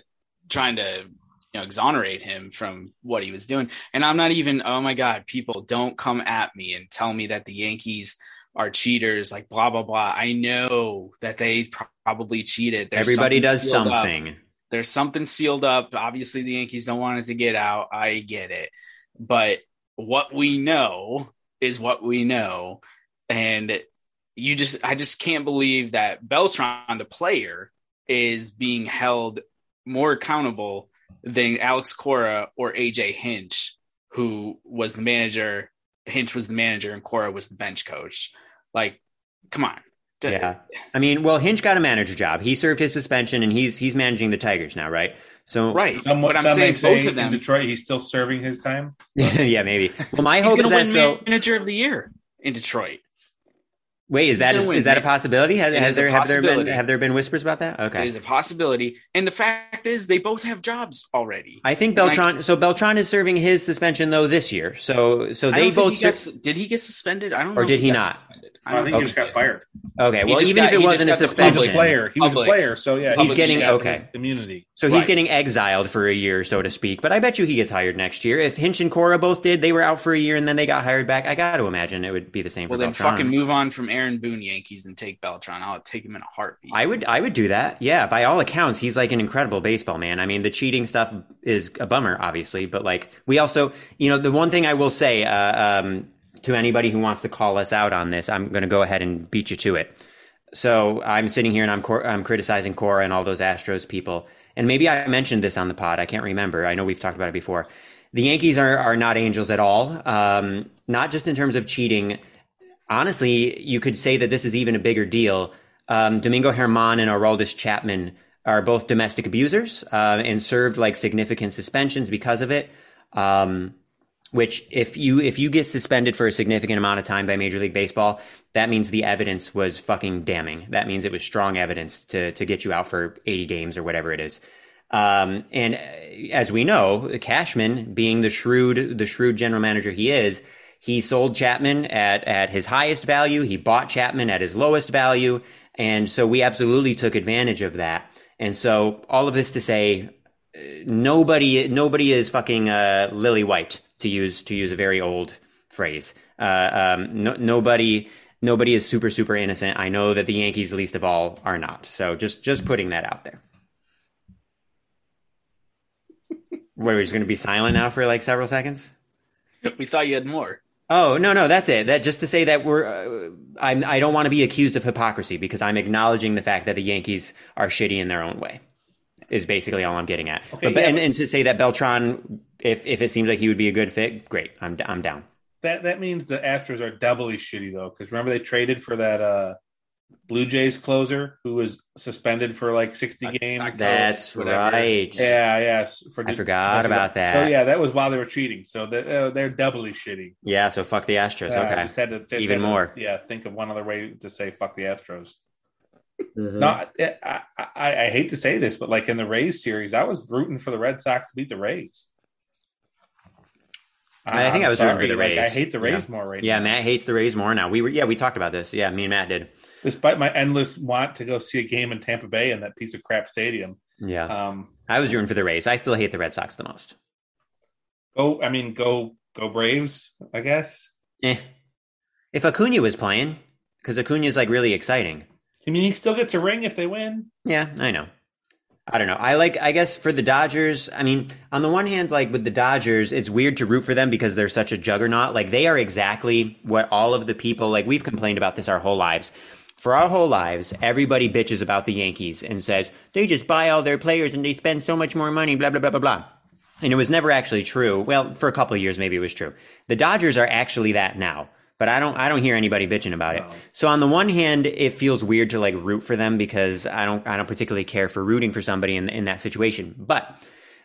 trying to you know exonerate him from what he was doing, and I'm not even oh my god, people don't come at me and tell me that the Yankees are cheaters, like blah blah blah. I know that they probably cheated. There's Everybody does something. Up there's something sealed up. Obviously, the Yankees don't want it to get out. I get it. But what we know is what we know. And you just, I just can't believe that Beltran, the player, is being held more accountable than Alex Cora or AJ Hinch, who was the manager Hinch was the manager and Cora was the bench coach. Like, come on. Yeah. I mean, well, Hinch got a manager job. He served his suspension and he's he's managing the Tigers now, right? So right. Some, but I'm some saying say both of them. in Detroit, he's still serving his time. yeah, maybe. Well, my He's hope is going to that win so. manager of the year in Detroit. Wait, is he's that is, that a possibility? Has, has is a there have there been have there been whispers about that? Okay. is a possibility. And the fact is, they both have jobs already. I think And I- Beltran. So Beltran is serving his suspension though this year. So so they both. he ser- got- did he get suspended? I don't Or know. if did he got not? suspended. I, don't think he know. just got fired. okay. Well, even got- if it wasn't a got the He was suspension, a player. He was Public. a player. So yeah, He's getting- okay. immunity. So he's Right. getting exiled for a year, so to speak. But I bet you he gets hired next year. If Hinch and Cora both did, they were out for a year and then they got hired back. I got to imagine it would be the same Well, for then Beltran. fucking move on from Aaron Boone Yankees and take Beltran. I'll take him in a heartbeat. I would I would do that. Yeah, by all accounts, he's like an incredible baseball man. I mean, the cheating stuff is a bummer, obviously, but like we also, you know, the one thing I will say uh, um, to anybody who wants to call us out on this, I'm going to go ahead and beat you to it. So I'm sitting here and I'm I'm criticizing Cora and all those Astros people, and maybe I mentioned this on the pod. I can't remember. I know we've talked about it before. The Yankees are are not angels at all. Um, not just in terms of cheating. Honestly, you could say that this is even a bigger deal. Um, Domingo Germán and Aroldis Chapman are both domestic abusers uh, and served like significant suspensions because of it. Um, which if you if you get suspended for a significant amount of time by Major League Baseball, that means the evidence was fucking damning. That means it was strong evidence to to get you out for 80 games or whatever it is. Um, and uh, as we know, Cashman, being the shrewd the shrewd general manager he is, he sold Chapman at at his highest value. He bought Chapman at his lowest value, and so we absolutely took advantage of that. And so all of this to say, nobody nobody is fucking uh, lily white to use to use a very old phrase. Uh, um, no, nobody nobody is super super innocent. I know that the Yankees, least of all, are not. So just just putting that out there. What, we're just going to be silent now for like several seconds? we thought you had more. Oh no, no, that's it. That just to say that we're. Uh, I'm. I don't want to be accused of hypocrisy because I'm acknowledging the fact that the Yankees are shitty in their own way. Is basically all I'm getting at. Okay, but, yeah, and, and to say that Beltran, if if it seems like he would be a good fit, great. I'm I'm down. That that means the Astros are doubly shitty though, because remember they traded for that uh Blue Jays closer who was suspended for like sixty games. That's whatever. right. Yeah, yes. For I forgot about that. So yeah, that was while they were cheating. So they, uh, they're doubly shitty. Yeah. So fuck the Astros. Uh, okay. just had to, just Even had to, more. yeah, think of one other way to say fuck the Astros. Mhm. No, I, I, I, I hate to say this, but like in the Rays series, I was rooting for the Red Sox to beat the Rays. I think I'm I was rooting for the like, I hate the Rays Yeah. more right Yeah, now. Matt hates the Rays more now. We were yeah, we talked about this. Yeah, me and Matt did. Despite my endless want to go see a game in Tampa Bay in that piece of crap stadium. Yeah. Um, I was rooting for the Rays. I still hate the Red Sox the most. go, I mean, go, go Braves, I guess. Eh. If Acuna was playing, because Acuna is like really exciting. I mean, he still gets a ring if they win. Yeah, I know. I don't know. I like, I guess for the Dodgers, I mean, on the one hand, like with the Dodgers, it's weird to root for them because they're such a juggernaut. Like they are exactly what all of the people, like we've complained about this our whole lives. For our whole lives, everybody bitches about the Yankees and says they just buy all their players and they spend so much more money, blah, blah, blah, blah, blah. And it was never actually true. Well, for a couple of years, maybe it was true. The Dodgers are actually that now, but I don't, I don't hear anybody bitching about it. No. So on the one hand, it feels weird to like root for them because I don't, I don't particularly care for rooting for somebody in, in that situation. But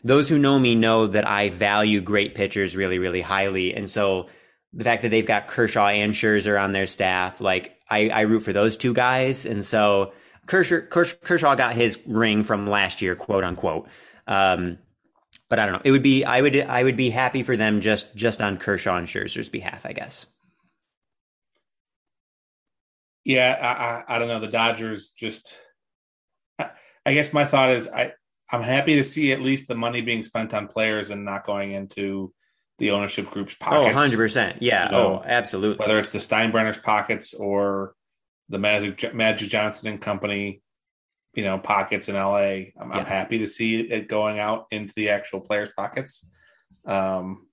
those who know me know that I value great pitchers really, really highly. And so the fact that they've got Kershaw and Scherzer on their staff, like I, I root for those two guys. And so Kershaw, Kershaw got his ring from last year, quote unquote. Um, but I don't know. It would be I would I would be happy for them just just on Kershaw and Scherzer's behalf, I guess. Yeah, I, I, I don't know. The Dodgers just, I, I guess my thought is I, I'm happy to see at least the money being spent on players and not going into the ownership group's Oh, pockets. 100%. Yeah. You know, oh, absolutely. Whether it's the Steinbrenner's pockets or the Magic, Magic Johnson and Company, you know, pockets in LA. I'm, I'm happy to see it going out into the actual players' pockets. Um,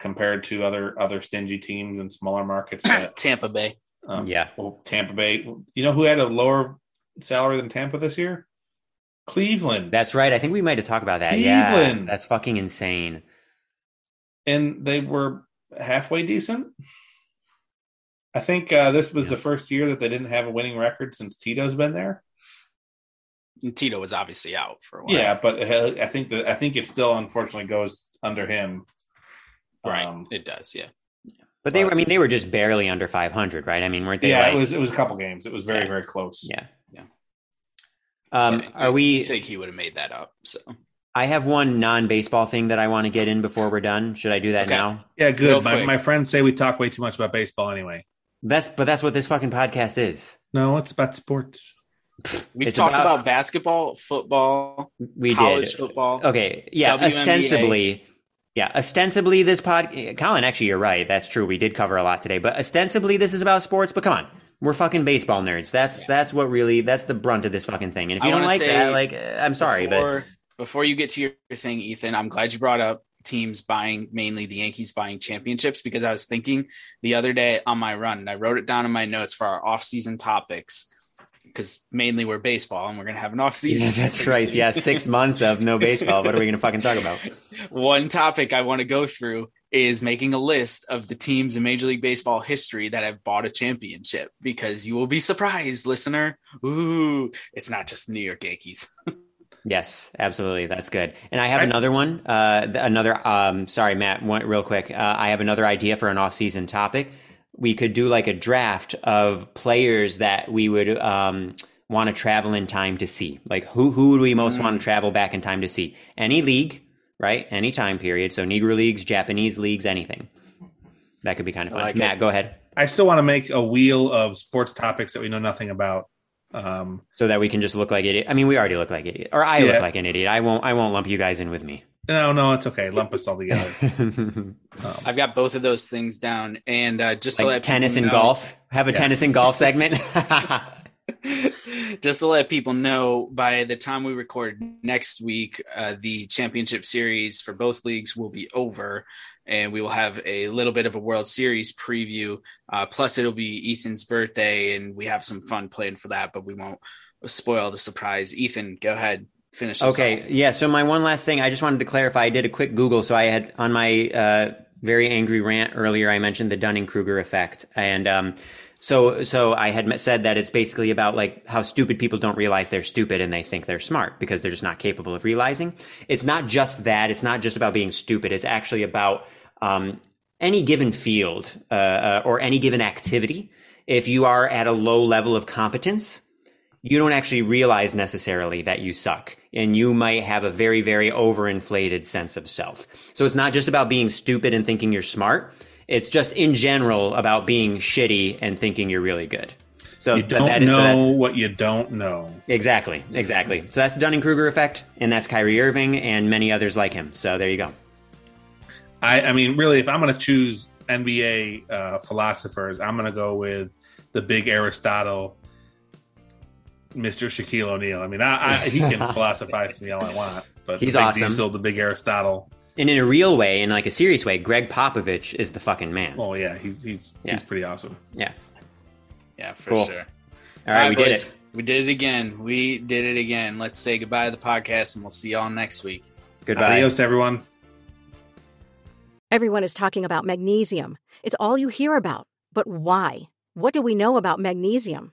compared to other other stingy teams and smaller markets that Tampa Bay. Um, Yeah. well, Tampa Bay. You know who had a lower salary than Tampa this year? Cleveland. That's right. I think we might have talked about that. Yeah. Cleveland. That's fucking insane. and they were halfway decent. I think uh, this was the first year that they didn't have a winning record since Tito's been there. And Tito was obviously out for a while. Yeah, but uh, I think that I think it still unfortunately goes under him. right. Um, it does. Yeah. But they were, I mean, they were just barely under 500, right? I mean, weren't they? yeah, like, it was it was a couple games. It was very Yeah. very close. Yeah. Yeah. Um, Yeah, are I we? think he would have made that up. So I have one non-baseball thing that I want to get in before we're done. Should I do that Okay. now? Yeah, good. My, my friends say we talk way too much about baseball anyway. That's but that's what this fucking podcast is. No, it's about sports. we It's talked about- about, basketball, football, We college did. football. Okay, yeah, WNBA. ostensibly, yeah, ostensibly this pod. Colin, actually, you're right. That's true. We did cover a lot today, but ostensibly this is about sports. But come on, we're fucking baseball nerds. That's that's what really that's the brunt of this fucking thing. And if you don't like that, like, uh, I'm sorry, but before, before you get to your thing, Ethan, I'm glad you brought up teams buying mainly the Yankees buying championships because I was thinking the other day on my run, and I wrote it down in my notes for our off-season topics because mainly we're baseball and we're gonna have an off-season. yeah, that's right. soon. Yeah, six months of no baseball. What are we gonna fucking talk about? One topic I want to go through is making a list of the teams in Major League Baseball history that have bought a championship because you will be surprised, listener. Ooh, it's not just the New York Yankees. Yes, absolutely. That's good. And I have I- another one. Uh, another. Um, sorry, Matt. One, real quick. Uh, I have another idea for an off-season topic. We could do like a draft of players that we would um, want to travel in time to see. Like who who would we most Mm. want to travel back in time to see? Any league, right? Any time period. So Negro leagues, Japanese leagues, anything. That could be kind of fun. like Matt, it. go ahead. I still want to make a wheel of sports topics that we know nothing about. Um, So that we can just look like idiot. I mean, we already look like idiot, or I Yeah. look like an idiot. I won't. I won't lump you guys in with me. No, no, it's okay. Lump us all together. Um, I've got both of those things down, and uh, just to let tennis and know- golf. Have a Yeah. tennis and golf segment. just to let people know, by the time we record next week, uh, the championship series for both leagues will be over, and we will have a little bit of a World Series preview. Uh, plus, it'll be Ethan's birthday, and we have some fun planned for that, but we won't spoil the surprise. Ethan, go ahead, finish. Okay, off. yeah. So my one last thing, I just wanted to clarify. I did a quick Google, so I had on my uh, very angry rant earlier. I mentioned the Dunning Kruger effect, and um, so so I had said that it's basically about like how stupid people don't realize they're stupid and they think they're smart because they're just not capable of realizing. It's not just that. It's not just about being stupid. It's actually about um, any given field uh, uh, or any given activity. If you are at a low level of competence, you don't actually realize necessarily that you suck. And you might have a very, very overinflated sense of self. So it's not just about being stupid and thinking you're smart. It's just in general about being shitty and thinking you're really good. So you don't that is- know that's- what you don't know. exactly, exactly. So that's the Dunning Kruger effect, and that's Kyrie Irving and many others like him. So there you go. I, I mean, really, if I'm going to choose NBA uh, philosophers, I'm going to go with the big Aristotle, Mr. Shaquille O'Neal. I mean, I, I, he can philosophize to me all I want, but He's the big awesome. Diesel, the big Aristotle. And in a real way, in like a serious way, Gregg Popovich is the fucking man. Oh yeah, he's he's Yeah. he's pretty awesome. Yeah. Yeah, for Cool. sure. All right, we did it. We did it again. We did it again. Let's say goodbye to the podcast, and we'll see y'all next week. Goodbye. Adios, everyone. Everyone is talking about magnesium. It's all you hear about. But why? What do we know about magnesium?